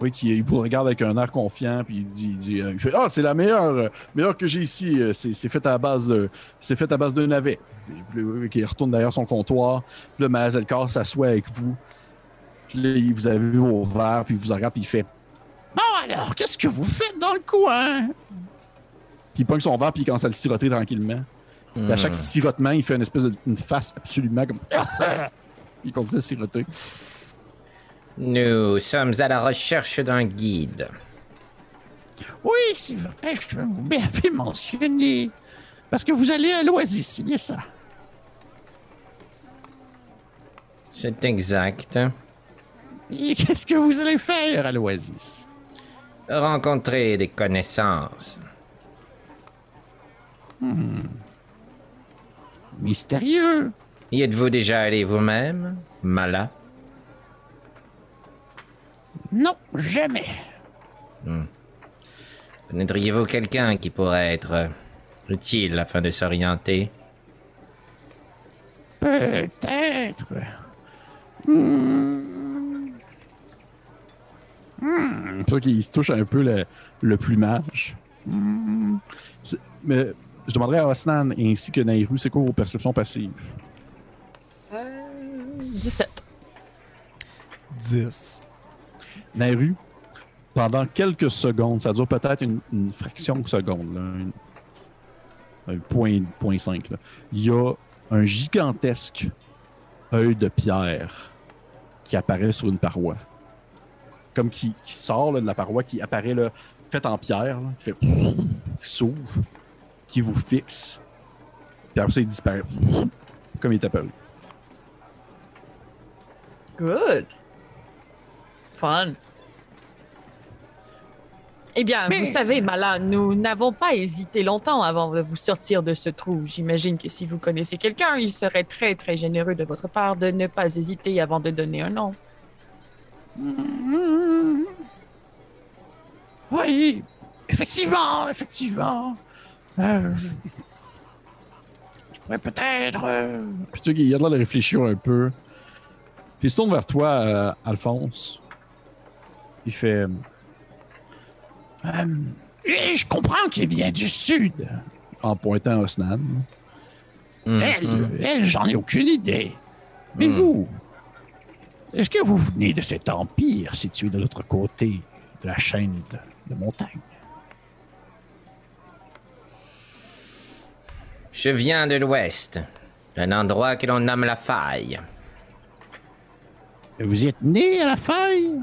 oui, qui vous regarde avec un air confiant, puis il dit, il fait ah c'est la meilleure, meilleure que j'ai ici. C'est fait à base, c'est fait à base d'un navet. Il retourne derrière son comptoir. Puis là, Mazelkar s'assoit avec vous. Puis là, il- vous avez vu vos verres, puis il vous regarde, puis il fait bon alors, qu'est-ce que vous faites dans le coin Puis il pogne son verre, puis il commence à le siroter tranquillement. Puis à chaque sirotement, il fait une espèce de une face absolument comme. il continue à siroter. Nous sommes à la recherche d'un guide. Oui, c'est vrai, je vous m'avez mentionné. Parce que vous allez à l'Oasis, c'est bien ça. C'est exact. Et qu'est-ce que vous allez faire à l'Oasis? Rencontrer des connaissances. Mystérieux. Y êtes-vous déjà allé vous-même, Mala? Non, jamais. Connaîtriez-vous quelqu'un qui pourrait être utile afin de s'orienter? Peut-être. C'est sûr qu'il se touche un peu le, le plumage. Hmm. C'est- Mais je demanderais à Osnan ainsi que Nairu, c'est quoi vos perceptions passives? Euh, 17. 10. Nairu, pendant quelques secondes, ça dure peut-être une, une fraction de seconde, là, une- un point, point 5, là. il y a un gigantesque œil de pierre qui apparaît sur une paroi. Comme qui, qui sort là, de la paroi, qui apparaît là, fait en pierre, là, qui fait qui s'ouvre, qui vous fixe, puis après ça, il disparaît. Comme il est apparu. Good. Fun. Eh bien, Mais- vous savez, Mala, nous n'avons pas hésité longtemps avant de vous sortir de ce trou. J'imagine que si vous connaissez quelqu'un, il serait très, très généreux de votre part de ne pas hésiter avant de donner un nom. Oui, effectivement, effectivement. Euh, je... je pourrais peut-être. euh, Puis tu sais qu'il a l'air de réfléchir un peu. Puis il se tourne vers toi, euh, Alphonse. Il fait. euh, et je comprends qu'il vient du sud. En pointant Osnan. Hmm, Elle, hmm. elle, j'en ai aucune idée. Mais Hmm. vous, est-ce que vous venez de cet empire situé de l'autre côté de la chaîne de, de montagnes? Je viens de l'ouest, un endroit que l'on nomme la faille. Vous êtes né à la faille?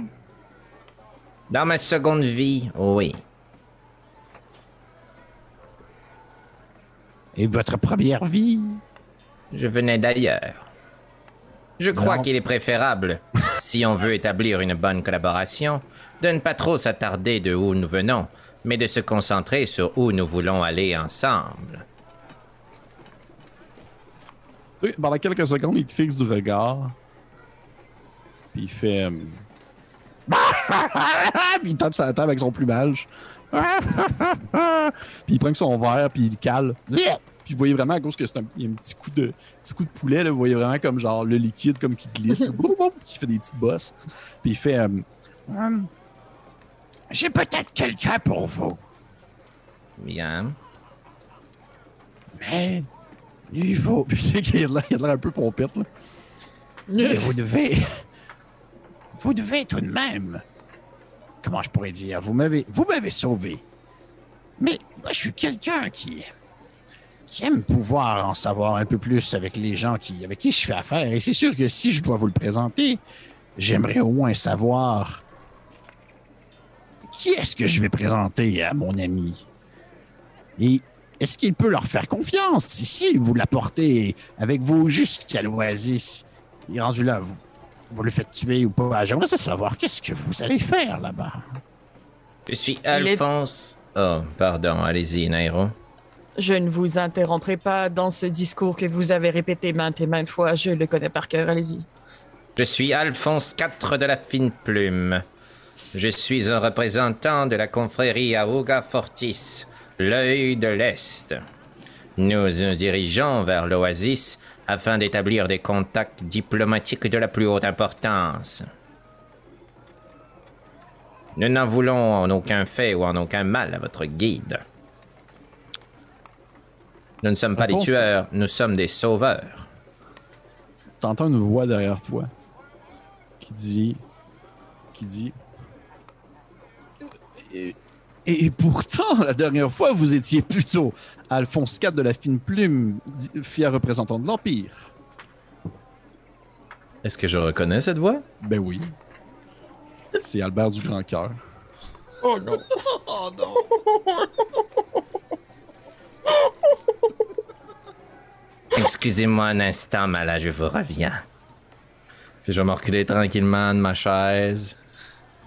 Dans ma seconde vie, oui. Et votre première vie? Je venais d'ailleurs. Je crois qu'il est préférable, si on veut établir une bonne collaboration, de ne pas trop s'attarder de où nous venons, mais de se concentrer sur où nous voulons aller ensemble. Sais, Pendant quelques secondes, il te fixe du regard. Puis il fait. euh, puis il tape sa table avec son plumage. puis il prend son verre, puis il le cale. Puis vous voyez vraiment, à cause que c'est un, il y a un petit coup de, petit coup de poulet, là, vous voyez vraiment comme genre le liquide comme qui glisse, boum, boum, qui fait des petites bosses. Puis il fait. euh, Hum, J'ai peut-être quelqu'un pour vous, Bien. mais il faut. Puis tu sais qu'il a l'air il a l'air un peu pompette, là. Mais vous devez. Vous devez tout de même. Comment je pourrais dire Vous m'avez. Vous m'avez sauvé. Mais moi, je suis quelqu'un qui. Qui aime pouvoir en savoir un peu plus avec les gens qui, avec qui je fais affaire. Et c'est sûr que si je dois vous le présenter, j'aimerais au moins savoir. Qui est-ce que je vais présenter à mon ami Et est-ce qu'il peut leur faire confiance? Si, si vous l'apportez avec vous jusqu'à l'oasis il est rendu là, vous, vous le faites tuer ou pas. J'aimerais savoir qu'est-ce que vous allez faire là-bas. Je suis est- Alphonse. Oh, pardon, allez-y, Nairo. Je ne vous interromprai pas dans ce discours que vous avez répété maintes et maintes fois. Je le connais par cœur. Allez-y. Je suis Alphonse IV de la Fine Plume. Je suis un représentant de la confrérie Aouga Fortis, l'œil de l'Est. Nous nous dirigeons vers l'Oasis afin d'établir des contacts diplomatiques de la plus haute importance. Nous n'en voulons en aucun fait ou en aucun mal à votre guide. Nous ne sommes pas des tueurs, nous sommes des sauveurs. T'entends une voix derrière toi qui dit. qui dit. Et, et pourtant, la dernière fois, vous étiez plutôt Alphonse IV de la fine plume, fier représentant de l'Empire. Est-ce que je reconnais cette voix? Ben oui. C'est Albert du Grand Cœur. Excusez-moi un instant, mais là, je vous reviens. Puis je vais me reculer tranquillement de ma chaise.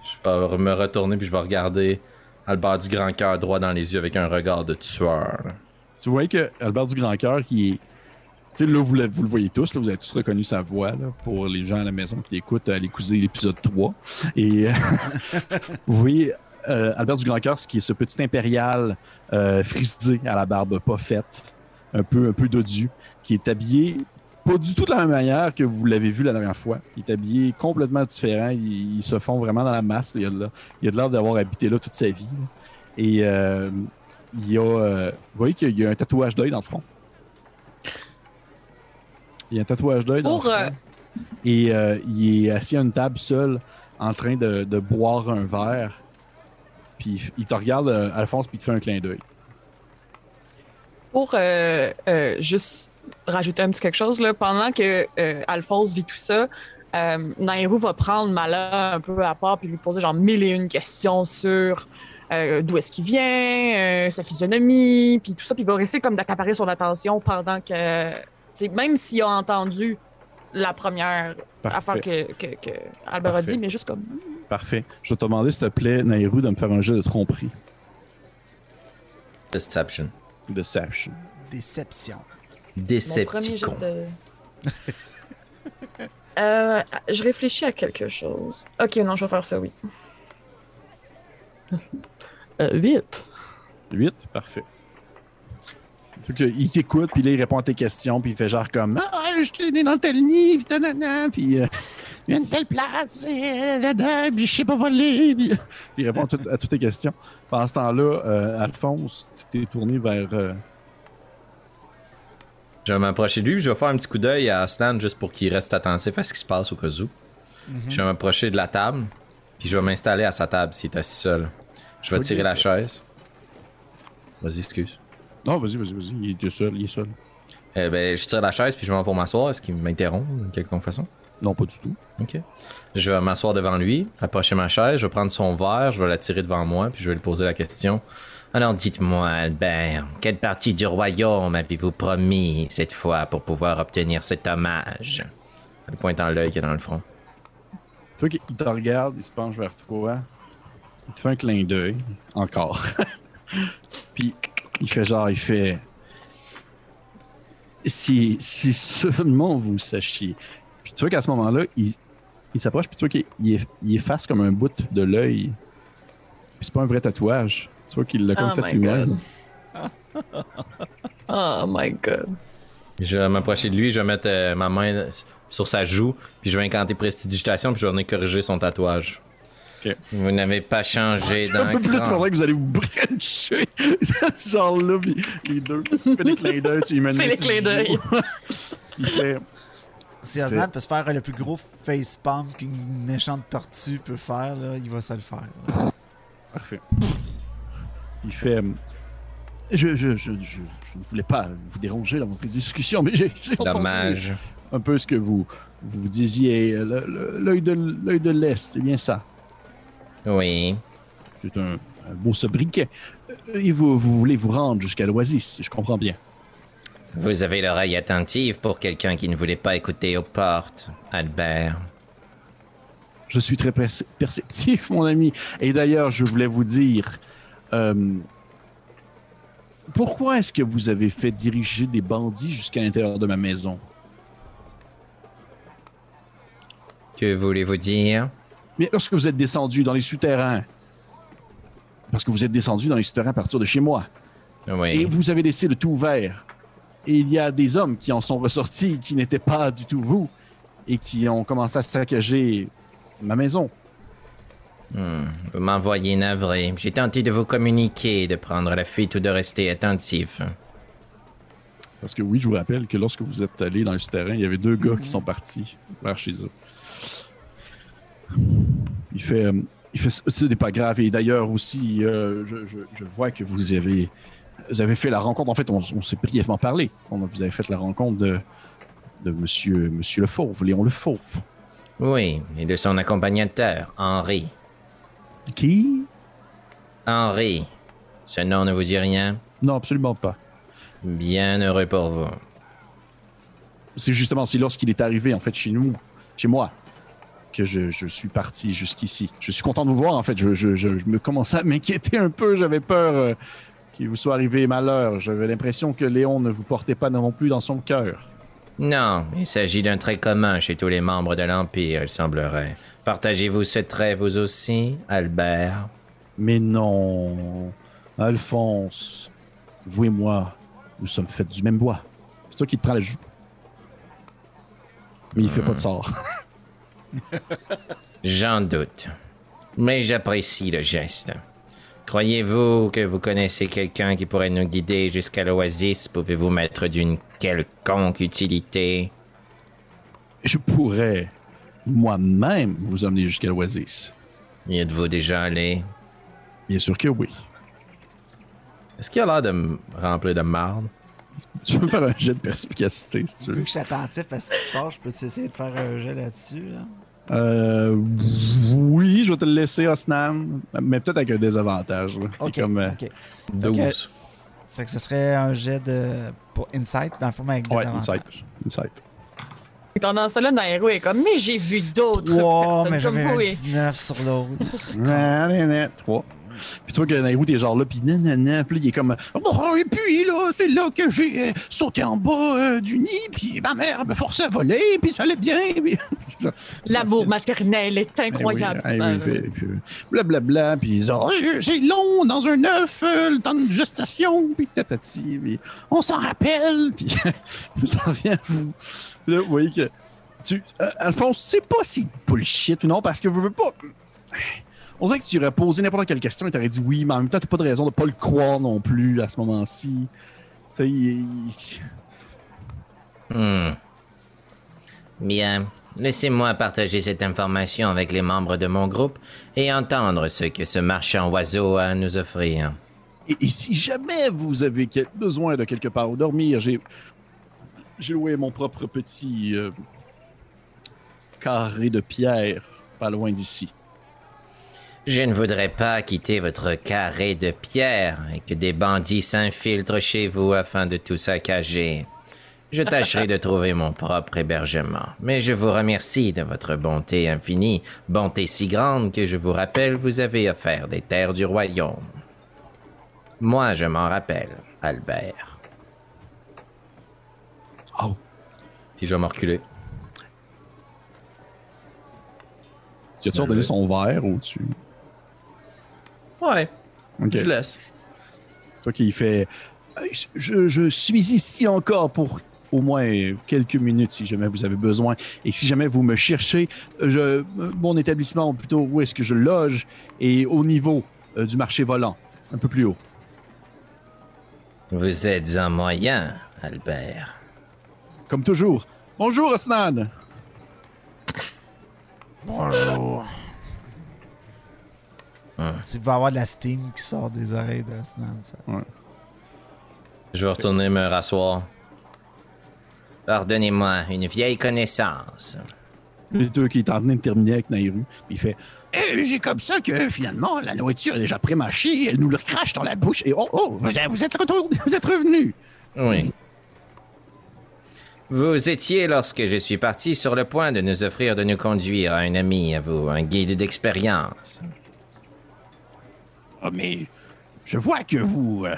Je vais me retourner puis je vais regarder Albert du Grand Cœur droit dans les yeux avec un regard de tueur. Tu vois que Albert du Grand Cœur, qui est. Tu sais, là, vous le, vous le voyez tous, là, vous avez tous reconnu sa voix, là, pour les gens à la maison qui écoutent, allez écouter l'épisode 3. Et euh, vous voyez euh, Albert du Grand Cœur, ce qui est ce petit impérial euh, frisé à la barbe pas faite, un peu, un peu dodu, qui est habillé pas du tout de la même manière que vous l'avez vu la dernière fois. Il est habillé complètement différent. Il, il se fond vraiment dans la masse. Il a de l'air- il a de l'air d'avoir habité là toute sa vie. là. Et euh, il y a. euh, vous voyez qu'il y a un tatouage d'œil dans le front. Il y a un tatouage d'œil dans Pour, le front. euh, Et euh, il est assis à une table seul, en train de, de boire un verre. Puis il te regarde, Alphonse, puis il te fait un clin d'œil. Pour euh, euh, juste rajouter un petit quelque chose, là, pendant que euh, Alphonse vit tout ça, euh, Nairou va prendre Mala un peu à part puis lui poser genre mille et une questions sur euh, d'où est-ce qu'il vient, euh, sa physionomie, puis tout ça, puis il va rester comme d'accaparer son attention pendant que, même s'il a entendu la première affaire Parfait. que, que, que Albert a dit, mais juste comme Parfait. Je vais te demander, s'il te plaît, Nairou, de me faire un jeu de tromperie. Deception. Deception. Déception. Mon premier jet Decepticon. de... Euh, je réfléchis à quelque chose. Ok, non, je vais faire ça, oui. Euh, 8. 8, parfait. Que il t'écoute, puis là, il répond à tes questions, puis il fait genre comme Ah, je suis né dans tel nid, puis nanana, puis euh, une telle place, puis je sais pas voler, puis il répond à, tout- à toutes tes questions. Pendant ce temps-là, euh, Alphonse, tu t'es tourné vers. euh, Je vais m'approcher de lui, puis je vais faire un petit coup d'œil à Stan juste pour qu'il reste attentif à ce qui se passe au cas où. Je vais m'approcher de la table, puis je vais m'installer à sa table s'il est assis seul. Je vais tirer la ça. chaise. Vas-y, excuse. Non, vas-y, vas-y, vas-y, il est seul, il est seul. Eh ben, je tire la chaise, puis je vais pour m'asseoir. Est-ce qu'il m'interrompt de quelque façon? Non, pas du tout. Ok. Je vais m'asseoir devant lui, approcher ma chaise, je vais prendre son verre, je vais l'attirer devant moi, puis je vais lui poser la question. Alors dites-moi, Albert, quelle partie du royaume avez-vous promis cette fois pour pouvoir obtenir cet hommage? Le pointant l'œil qui est dans le front. Tu vois qu'il te regarde, il se penche vers toi, il te fait un clin d'œil, encore. Puis il fait genre, il fait. Si, si seulement vous sachiez. Puis tu vois qu'à ce moment-là, il, il s'approche, puis tu vois qu'il il, il efface comme un bout de l'œil. Puis c'est pas un vrai tatouage. Tu vois qu'il l'a comme Oh fait my lui-même. Oh my god. Je vais m'approcher de lui, je vais mettre euh, ma main sur sa joue, puis je vais incanter prestidigitation, puis je vais venir corriger son tatouage. Vous n'avez pas changé C'est un d'un peu plus cran. pendant que vous allez vous brancher. Ce genre-là, puis les deux. Il fait des clins d'œil, tu mets C'est les clins d'œil. Il fait. Si Osnan peut se faire le plus gros facepalm qu'une méchante tortue peut faire, là, il va se le faire. là. Parfait. Il fait. euh, Je, je, je, je, je ne voulais pas vous déranger dans votre discussion, mais j'ai entendu Dommage. un peu ce que vous, vous disiez. L'œil de l'œil de l'Est, c'est bien ça. Oui. C'est un, un beau sobriquet. Euh, Et vous, vous voulez vous rendre jusqu'à l'Oasis, si je comprends bien. Vous avez l'oreille attentive pour quelqu'un qui ne voulait pas écouter aux portes, Albert. Je suis très perce- perceptif, mon ami. Et d'ailleurs, je voulais vous dire, euh, pourquoi est-ce que vous avez fait diriger des bandits jusqu'à l'intérieur de ma maison? Que voulez-vous dire? Mais lorsque vous êtes descendu dans les souterrains, parce que vous êtes descendu dans les souterrains à partir de chez moi, et Oui. vous avez laissé le tout ouvert, et il y a des hommes qui en sont ressortis qui n'étaient pas du tout vous, et qui ont commencé à saccager ma maison. Hmm, Vous m'envoyez navré. J'ai tenté de vous communiquer, de prendre la fuite ou de rester attentif. Parce que oui, je vous rappelle que lorsque vous êtes allé dans le souterrain, il y avait deux gars qui sont partis vers chez eux. Il fait, euh, il fait, ce n'est pas grave. Et d'ailleurs aussi, euh, je, je- je vois que vous avez, vous avez fait la rencontre. En fait, on, on s'est brièvement parlé. On, vous avez fait la rencontre de, de Monsieur, Monsieur le Fauve, Léon le Fauve. Oui, et de son accompagnateur, Henri. Qui? Henri. Ce nom ne vous dit rien? Non, absolument pas. Bien heureux pour vous. C'est justement c'est lorsqu'il est arrivé en fait chez nous, chez moi, que je, je suis parti jusqu'ici. Je suis content de vous voir en fait. Je, je- je- je me commençais à m'inquiéter un peu. J'avais peur euh, qu'il vous soit arrivé malheur. J'avais l'impression que Léon ne vous portait pas non plus dans son cœur. Non, il s'agit d'un trait commun chez tous les membres de l'Empire, il semblerait. Partagez-vous ce trait, vous aussi, Albert? Mais non, Alphonse, vous et moi, nous sommes faits du même bois. C'est toi qui te prends la joue. Mais il fait pas de sort. J'en doute. Mais j'apprécie le geste. Croyez-vous que vous connaissez quelqu'un qui pourrait nous guider jusqu'à l'oasis? Pouvez-vous m'être d'une quelconque utilité? Je pourrais moi-même vous emmener jusqu'à l'Oasis. Y êtes-vous déjà allé? Bien sûr que oui. Est-ce qu'il a l'air de me remplir de marde? Tu peux faire un jet de perspicacité si tu Vu veux. que je suis attentif à ce qui se passe, je peux essayer de faire un jet là-dessus. Là? Euh, oui, je vais te le laisser, Osnan, mais peut-être avec un désavantage. là. Ok. Comme, euh, ok. 12. Fait que ce serait un jet de pour Insight, dans le fond, avec des Ouais, avantages. insight. Insight. Et pendant ce temps-là, Nairo est comme, mais j'ai vu d'autres Wow, personnes mais comme j'avais un vous. et- 19 sur l'autre. Allez, net. Trois. Puis tu vois que Nairou, t'es genre là, puis nanana, puis il est comme... Oh, et puis là, c'est là que j'ai euh, sauté en bas euh, du nid, puis ma mère me forçait à voler, puis ça allait bien. Puis... L'amour maternel est incroyable. Eh oui, eh Euh, oui, puis- puis blablabla, puis Oh, c'est long dans un œuf, euh, le temps de gestation, puis tatati, puis on s'en rappelle, puis ça revient à vous. Là, vous voyez que, tu, euh, Alphonse, c'est pas si bullshit ou non, parce que vous veux pas... On dirait que tu aurais posé n'importe quelle question et t'aurais dit oui, mais en même temps, t'as pas de raison de pas le croire non plus à ce moment-ci. Tu sais, il- Hmm. Bien. Laissez-moi partager cette information avec les membres de mon groupe et entendre ce que ce marchand oiseau a à nous offrir. Et, et si jamais vous avez besoin de quelque part où dormir, j'ai j'ai loué mon propre petit euh, carré de pierre pas loin d'ici. Je ne voudrais pas quitter votre carré de pierre et que des bandits s'infiltrent chez vous afin de tout saccager. Je tâcherai de trouver mon propre hébergement, mais je vous remercie de votre bonté infinie, bonté si grande que je vous rappelle vous avez offert des terres du royaume. Moi, je m'en rappelle, Albert. Oh, Puis je vais me reculer. tu as-tu redonné son verre au-dessus? Ouais, Ok. je laisse. Toi qui fait. Hey, Je, je suis ici encore pour au moins quelques minutes si jamais vous avez besoin. Et si jamais vous me cherchez, je, mon établissement, ou plutôt où est-ce que je loge, est au niveau euh, du marché volant, un peu plus haut. Vous êtes en moyen, Albert. Comme toujours. Bonjour, Osnan! Bonjour. Tu vas avoir de la steam qui sort des oreilles de Snan, ça. Je vais retourner me rasseoir. Pardonnez-moi, une vieille connaissance. Le deux qui est en train de terminer avec Nairu. Il fait Eh, C'est comme ça que finalement, la nourriture est déjà pré-mâchée, elle nous le crache dans la bouche. Et oh, oh, vous êtes, vous êtes retourné, vous êtes revenu. Oui. Vous étiez, lorsque je suis parti, sur le point de nous offrir de nous conduire à un ami à vous, un guide d'expérience. Ah, mais je vois que vous. euh,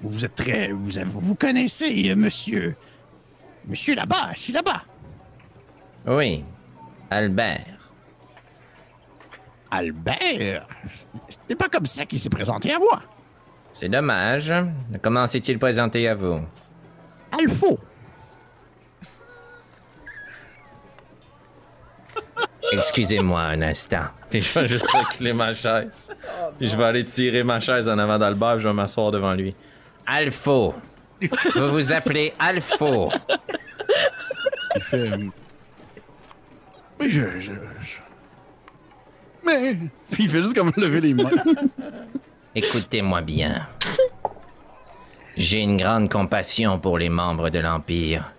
vous êtes très. Vous, vous connaissez, euh, monsieur. Monsieur là-bas, assis là-bas. Oui, Albert. Albert? C'était pas comme ça qu'il s'est présenté à moi. C'est dommage. Comment s'est-il présenté à vous? Alpho. Excusez-moi un instant. Puis je vais juste reculer ma chaise. Puis je vais aller tirer ma chaise en avant d'Albert, je vais m'asseoir devant lui. Alpho. Vous vous appelez Alpho. Il fait. euh, Oui, je, je, je- Mais. Puis il fait juste comme lever les mains. Écoutez-moi bien. J'ai une grande compassion pour les membres de l'Empire,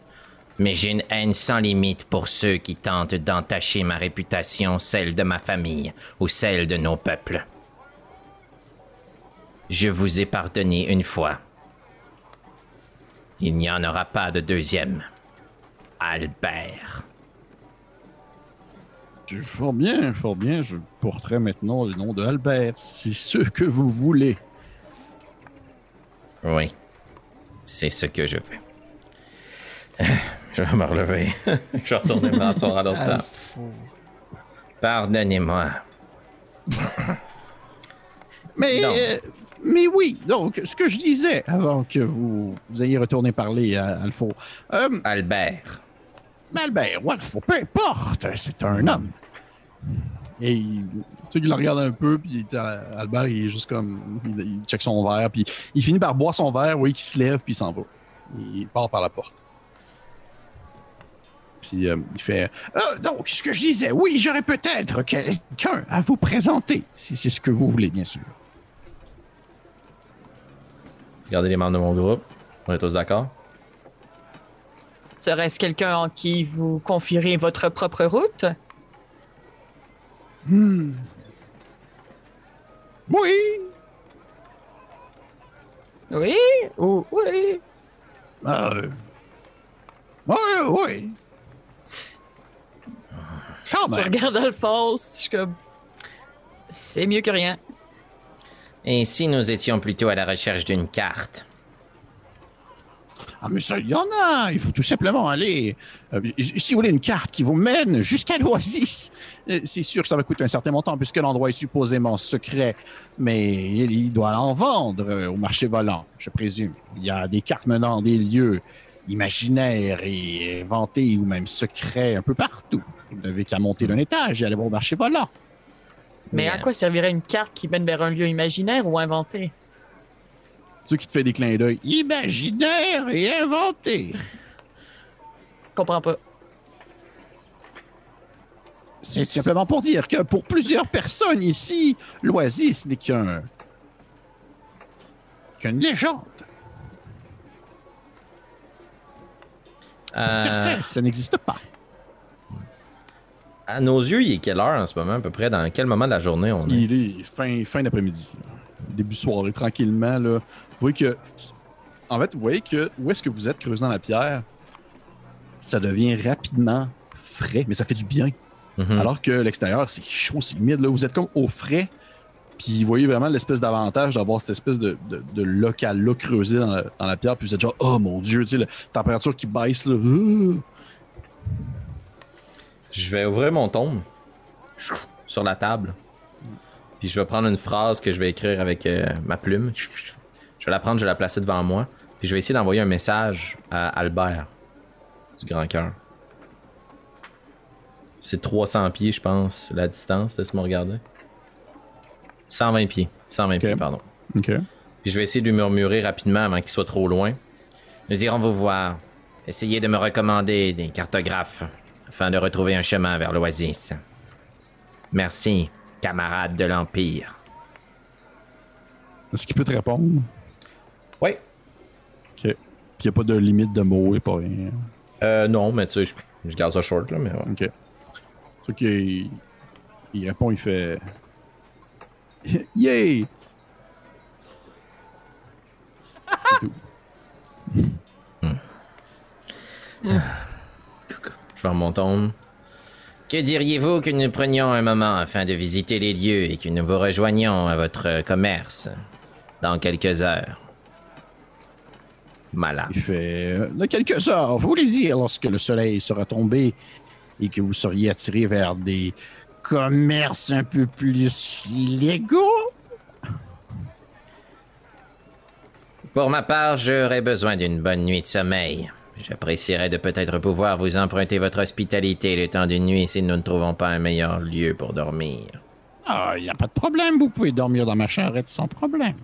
mais j'ai une haine sans limite pour ceux qui tentent d'entacher ma réputation, celle de ma famille ou celle de nos peuples. Je vous ai pardonné une fois. Il n'y en aura pas de deuxième. Albert. Fort bien, fort bien. Je porterai maintenant le nom de Albert, si c'est ce que vous voulez. Oui, c'est ce que je veux. Je vais me relever. je vais retourner m'asseoir à l'autre table. Pardonnez-moi. Mais, euh, mais oui, donc, ce que je disais avant que vous, vous ayez retourné parler à Alpho. Euh, Albert. mais Albert ou peu importe, c'est un homme. Et il- tu sais, il le regarde un peu, puis Albert, il est juste comme. Il, il check son verre, puis il finit par boire son verre, oui, qui se lève, puis il s'en va. Il part par la porte. Puis euh, il fait Ah, Donc, ce que je disais, oui, j'aurais peut-être quelqu'un à vous présenter, si c'est ce que vous voulez, bien sûr. Regardez les membres de mon groupe. On est tous d'accord? Serait-ce quelqu'un en qui vous confierez votre propre route? Oui, Oui? Ou oui? Euh... Oui, oui. Quand Je regarde Alphonse, je suis comme. C'est mieux que rien. Et si nous étions plutôt à la recherche d'une carte? Ah, mais ça, il y en a. Il faut tout simplement aller. euh, si vous voulez une carte qui vous mène jusqu'à l'Oasis, euh, c'est sûr que ça va coûter un certain montant puisque l'endroit est supposément secret. Mais il, il doit en vendre euh, au marché volant, je présume. Il y a des cartes menant des lieux imaginaires et inventés ou même secrets un peu partout. Vous n'avez qu'à monter d'un étage et aller voir au marché volant. Mais à Bien. quoi servirait une carte qui mène vers un lieu imaginaire ou inventé? Ceux qui te fait des clins d'œil imaginaires et inventés. Je comprends pas. C'est simplement pour dire que pour plusieurs personnes ici, l'Oasis n'est qu'un. qu'une légende. Euh, certains, ça n'existe pas. À nos yeux, il est quelle heure en ce moment, à peu près? Dans quel moment de la journée on est? Il est fin, fin d'après-midi. là. Début soirée, tranquillement. Là. Vous voyez que. En fait, vous voyez que où est-ce que vous êtes creusé dans la pierre, ça devient rapidement frais, mais ça fait du bien. Mhm. Alors que l'extérieur, c'est chaud, c'est humide. Là. Vous êtes comme au frais. Puis vous voyez vraiment l'espèce d'avantage d'avoir cette espèce de, de, de local-là creusé dans la, dans la pierre. Puis vous êtes genre, oh mon dieu, tu sais, la température qui baisse là. Je vais ouvrir mon tome sur la table. Puis je vais prendre une phrase que je vais écrire avec euh, ma plume. Je vais la prendre, je vais la placer devant moi. Puis je vais essayer d'envoyer un message à Albert du Grand Cœur. C'est 300 pieds, je pense, la distance. Laisse-moi regarder. 120 pieds. 120 pieds, pardon. Ok. Puis je vais essayer de lui murmurer rapidement avant qu'il soit trop loin. Nous irons vous voir. Essayez de me recommander des cartographes afin de retrouver un chemin vers l'oasis. Merci, camarades de l'Empire. Est-ce qu'il peut te répondre? Oui. Ok. Puis il n'y a pas de limite de mots et pas rien. Euh, non, mais tu sais, je, je garde ça short, là, mais ouais. Ok. Il répond, il fait. Yay! C'est tout. Mon. Que diriez-vous que nous prenions un moment afin de visiter les lieux et que nous vous rejoignions à votre commerce dans quelques heures? Malin. Il fait. euh, Dans quelques heures, vous voulez dire lorsque le soleil sera tombé et que vous seriez attiré vers des commerces un peu plus légaux? Pour ma part, j'aurais besoin d'une bonne nuit de sommeil. J'apprécierais de peut-être pouvoir vous emprunter votre hospitalité le temps d'une nuit si nous ne trouvons pas un meilleur lieu pour dormir. Ah, il n'y a pas de problème, vous pouvez dormir dans ma charrette sans problème.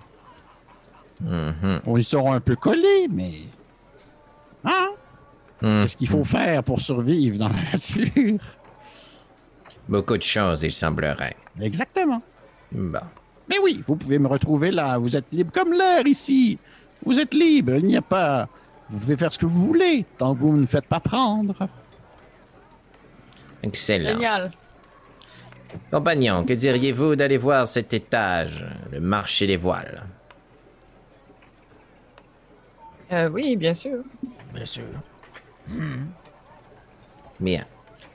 On y sera un peu collés, mais. Hein? Mhm. Qu'est-ce qu'il faut faire pour survivre dans la nature? Beaucoup de choses, il semblerait. Exactement. Bon. Mais oui, vous pouvez me retrouver là. Vous êtes libre comme l'air ici. Vous êtes libre. Il n'y a pas. Vous pouvez faire ce que vous voulez tant que vous ne faites pas prendre. Excellent. Génial. Compagnon, que diriez-vous d'aller voir cet étage, le marché des voiles? Euh, oui, bien sûr. Bien sûr. Bien.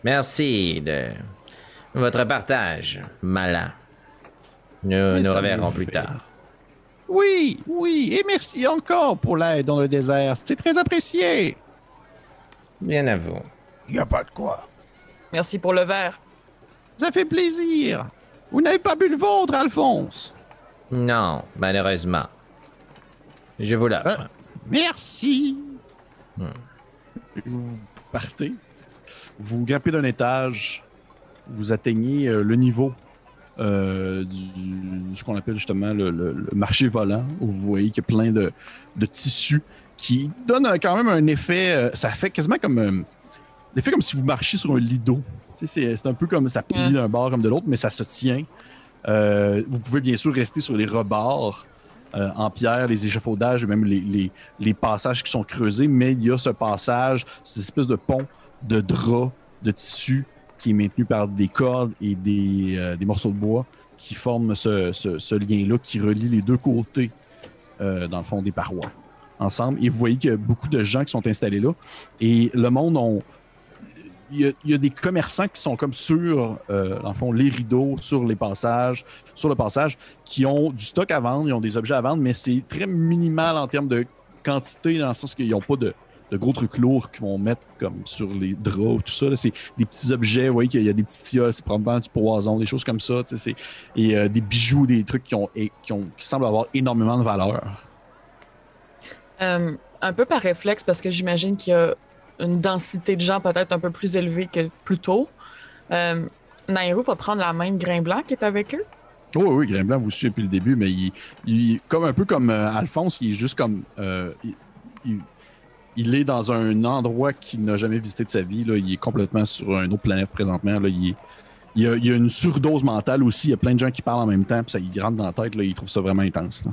Merci de votre partage, malin. Nous Mais nous reverrons plus fait- tard. Oui, oui. Et merci encore pour l'aide dans le désert. C'est très apprécié. Bien à vous. Y a pas de quoi. Merci pour le verre. Ça fait plaisir. Vous n'avez pas bu le vôtre, Alphonse? Non, malheureusement. Je vous l'offre. Merci. Vous partez. Vous grimpez d'un étage. Vous atteignez euh, le niveau euh, du, de ce qu'on appelle justement le, le- le marché volant, où vous voyez qu'il y a plein de, de tissus qui donnent quand même un effet. euh, ça fait quasiment comme. euh, l'effet comme si vous marchiez sur un lido. Tu sais, C'est un peu comme ça plie d'un bord comme de l'autre, mais ça se tient. Euh, vous pouvez bien sûr rester sur les rebords euh, en pierre, les échafaudages et même les, les- les passages qui sont creusés, mais il y a ce passage, cette espèce de pont de drap, de tissu qui est maintenu par des cordes et des, euh, des morceaux de bois qui forment ce, ce- lien-là qui relie les deux côtés, euh, dans le fond, des parois ensemble. Et vous voyez qu'il y a beaucoup de gens qui sont installés là. Et le monde, on... il, y a, il y a des commerçants qui sont comme sur, euh, dans le fond, les rideaux, sur les passages, sur le passage, qui ont du stock à vendre, ils ont des objets à vendre, mais c'est très minimal en termes de quantité, dans le sens qu'ils n'ont pas de, de gros trucs lourds qu'ils vont mettre comme sur les draps, tout ça. C'est des petits objets, vous voyez qu'il y a des petites fioles, c'est probablement du poison, des choses comme ça. Et euh, des bijoux, des trucs qui, ont, et- qui, ont, qui semblent avoir énormément de valeur. Euh, un peu par réflexe, parce que j'imagine qu'il y a une densité de gens peut-être un peu plus élevée que plus tôt. Euh, Nairo va prendre la main de Grain Blanc qui est avec eux. Oui, oui, Grain Blanc vous suit depuis le début, mais il, il- comme un peu comme euh, Alphonse, il est juste comme. euh, il, il- il est dans un endroit qu'il n'a jamais visité de sa vie. Là. Il est complètement sur une autre planète présentement. Là. Il, est- il y a, il y a une surdose mentale aussi. Il y a plein de gens qui parlent en même temps, puis ça il rentre dans la tête. Là. Il trouve ça vraiment intense. là.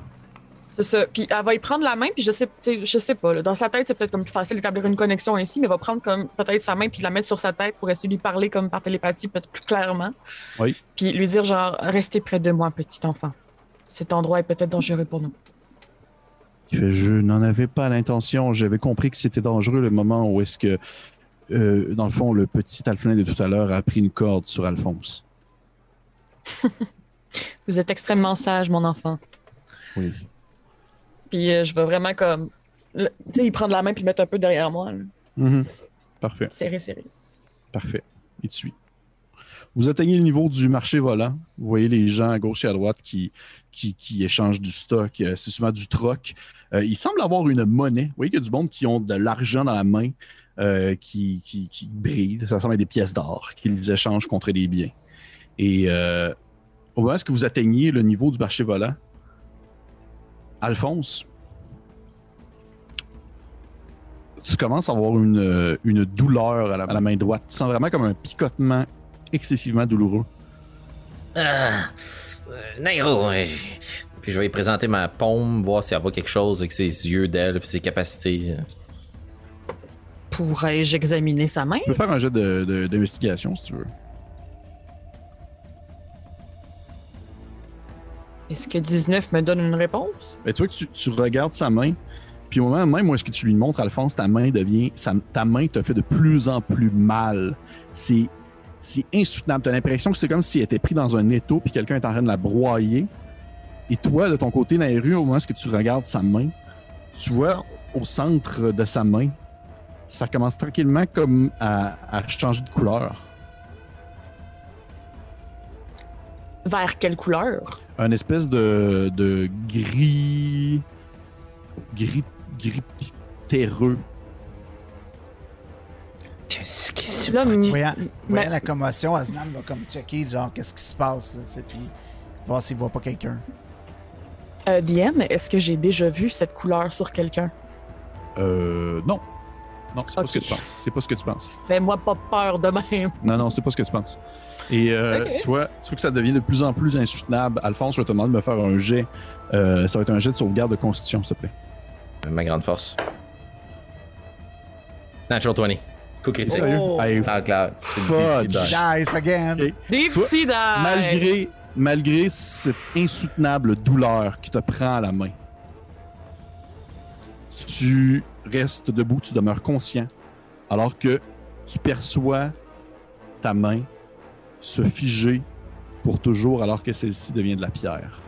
C'est ça. Puis elle va y prendre la main, puis je sais, je sais pas. là. Dans sa tête, c'est peut-être comme plus facile d'établir une connexion ainsi, mais elle va prendre comme peut-être sa main puis la mettre sur sa tête pour essayer de lui parler comme par télépathie, peut-être plus clairement. Oui. Puis lui dire genre, restez près de moi, petit enfant. Cet endroit est peut-être dangereux pour nous. Il fait, je n'en avais pas l'intention. J'avais compris que c'était dangereux le moment où est-ce que, euh, dans le fond, le petit Alphelin de tout à l'heure a pris une corde sur Alphonse. Vous êtes extrêmement sage, mon enfant. Oui. Puis euh, je vais vraiment comme, tu sais, il prendre la main puis mettre un peu derrière moi, là. Mhm. Parfait. serré, serré. Parfait. Il te suit. Vous atteignez le niveau du marché volant. Vous voyez les gens à gauche et à droite qui, qui, qui échangent du stock. Euh, C'est souvent du troc. Euh, il semble avoir une monnaie. Vous voyez qu'il y a du monde qui ont de l'argent dans la main euh, qui, qui, brille. Ça ressemble à des pièces d'or qu'ils échangent contre des biens. Et euh, au moment où vous atteignez le niveau du marché volant, Alphonse, tu commences à avoir une, douleur à la, main droite. Tu sens vraiment comme un picotement excessivement douloureux. Ah, euh, Nairo, Puis je vais lui présenter ma paume, voir si elle voit quelque chose avec ses yeux d'elfe, ses capacités. Pourrais-je examiner sa main? Tu peux faire un jet de- de- d'investigation si tu veux. Est-ce que 19 me donne une réponse? Ben, tu vois que tu, tu regardes sa main, puis au moment même où est-ce que tu lui montres, Alphonse, ta main devient. sa- ta main te fait de plus en plus mal. C'est. C'est insoutenable. Tu as l'impression que c'est comme si elle était prise dans un étau puis quelqu'un est en train de la broyer. Et toi, de ton côté, Nairu, au moment où tu regardes sa main, tu vois au centre de sa main, ça commence tranquillement comme à, à changer de couleur. Vers quelle couleur? un espèce de, de gris, gris, gris terreux. qu'est-ce qui se Là, m- Voyant, voyant la commotion, Asnan va comme checker, genre, qu'est-ce qui se passe, là, tu sais, puis voir s'il voit pas quelqu'un. Euh, Diane, est-ce que j'ai déjà vu cette couleur sur quelqu'un? Euh, non. Non, c'est pas ce que tu penses. C'est pas ce que tu penses. Fais-moi pas peur de même. Non, non, c'est pas ce que tu penses. Et euh, tu, vois, tu vois que ça devient de plus en plus insoutenable. Alphonse, je vais te demander de me faire un jet. Euh, ça va être un jet de sauvegarde de constitution, s'il te plaît. Ma grande force. Natural 20. Coup critique. Sérieux? Oh. Hey, Ah. DC die. Nice again! Ok. Des Soit- petits die. malgré, malgré cette insoutenable douleur qui te prend à la main, tu restes debout, tu demeures conscient, alors que tu perçois ta main se figer pour toujours alors que celle-ci devient de la pierre.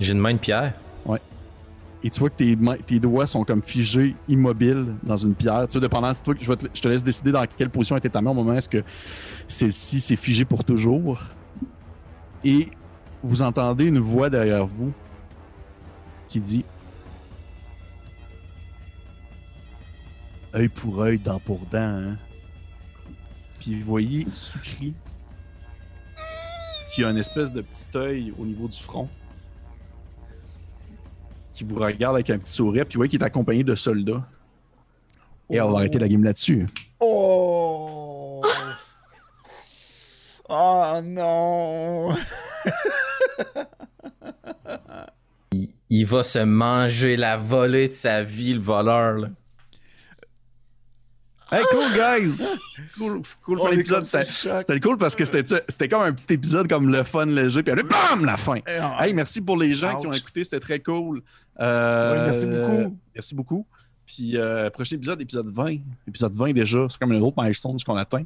J'ai une main de pierre. Et tu vois que tes, mains- tes doigts sont comme figés, immobiles dans une pierre. Tu sais, dépendant, toi je, te, je te laisse décider dans quelle position était ta main au moment est-ce que celle-ci s'est figée pour toujours. Et vous entendez une voix derrière vous qui dit œil pour œil, dent pour dent. Hein? Puis vous voyez Sukri qui a une espèce de petit œil au niveau du front qui vous regarde avec un petit sourire, puis vous voyez qu'il est accompagné de soldats. Et on va arrêter la game là-dessus. Oh! oh non! Il va se manger la volée de sa vie, le voleur. là. Hey, cool, guys! Cool, cool pour l'épisode. C'était cool parce que c'était c'était comme un petit épisode comme le fun léger, puis après, BAM! La fin. Hey, merci pour les gens qui ont écouté, c'était très cool. Euh, Oui, merci beaucoup. Merci beaucoup. Puis, euh, prochain épisode, épisode 20. Épisode 20 déjà, c'est comme un autre milestone ce qu'on atteint.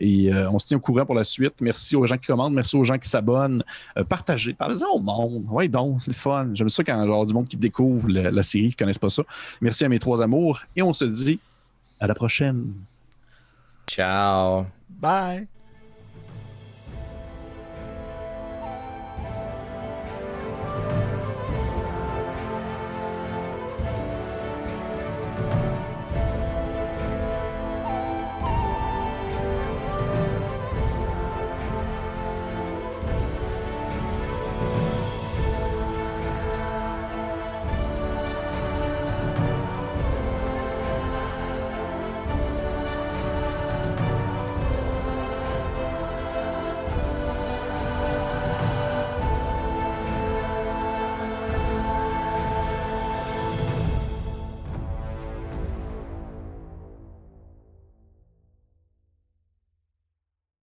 Et euh, on se tient au courant pour la suite. Merci aux gens qui commandent, merci aux gens qui s'abonnent. Euh, partagez, parlez-en au monde. Ouais, donc, c'est le fun. J'aime ça quand il y a du monde qui découvre la, la série, qui ne connaissent pas ça. Merci à mes trois amours. Et on se dit à la prochaine. Ciao. Bye!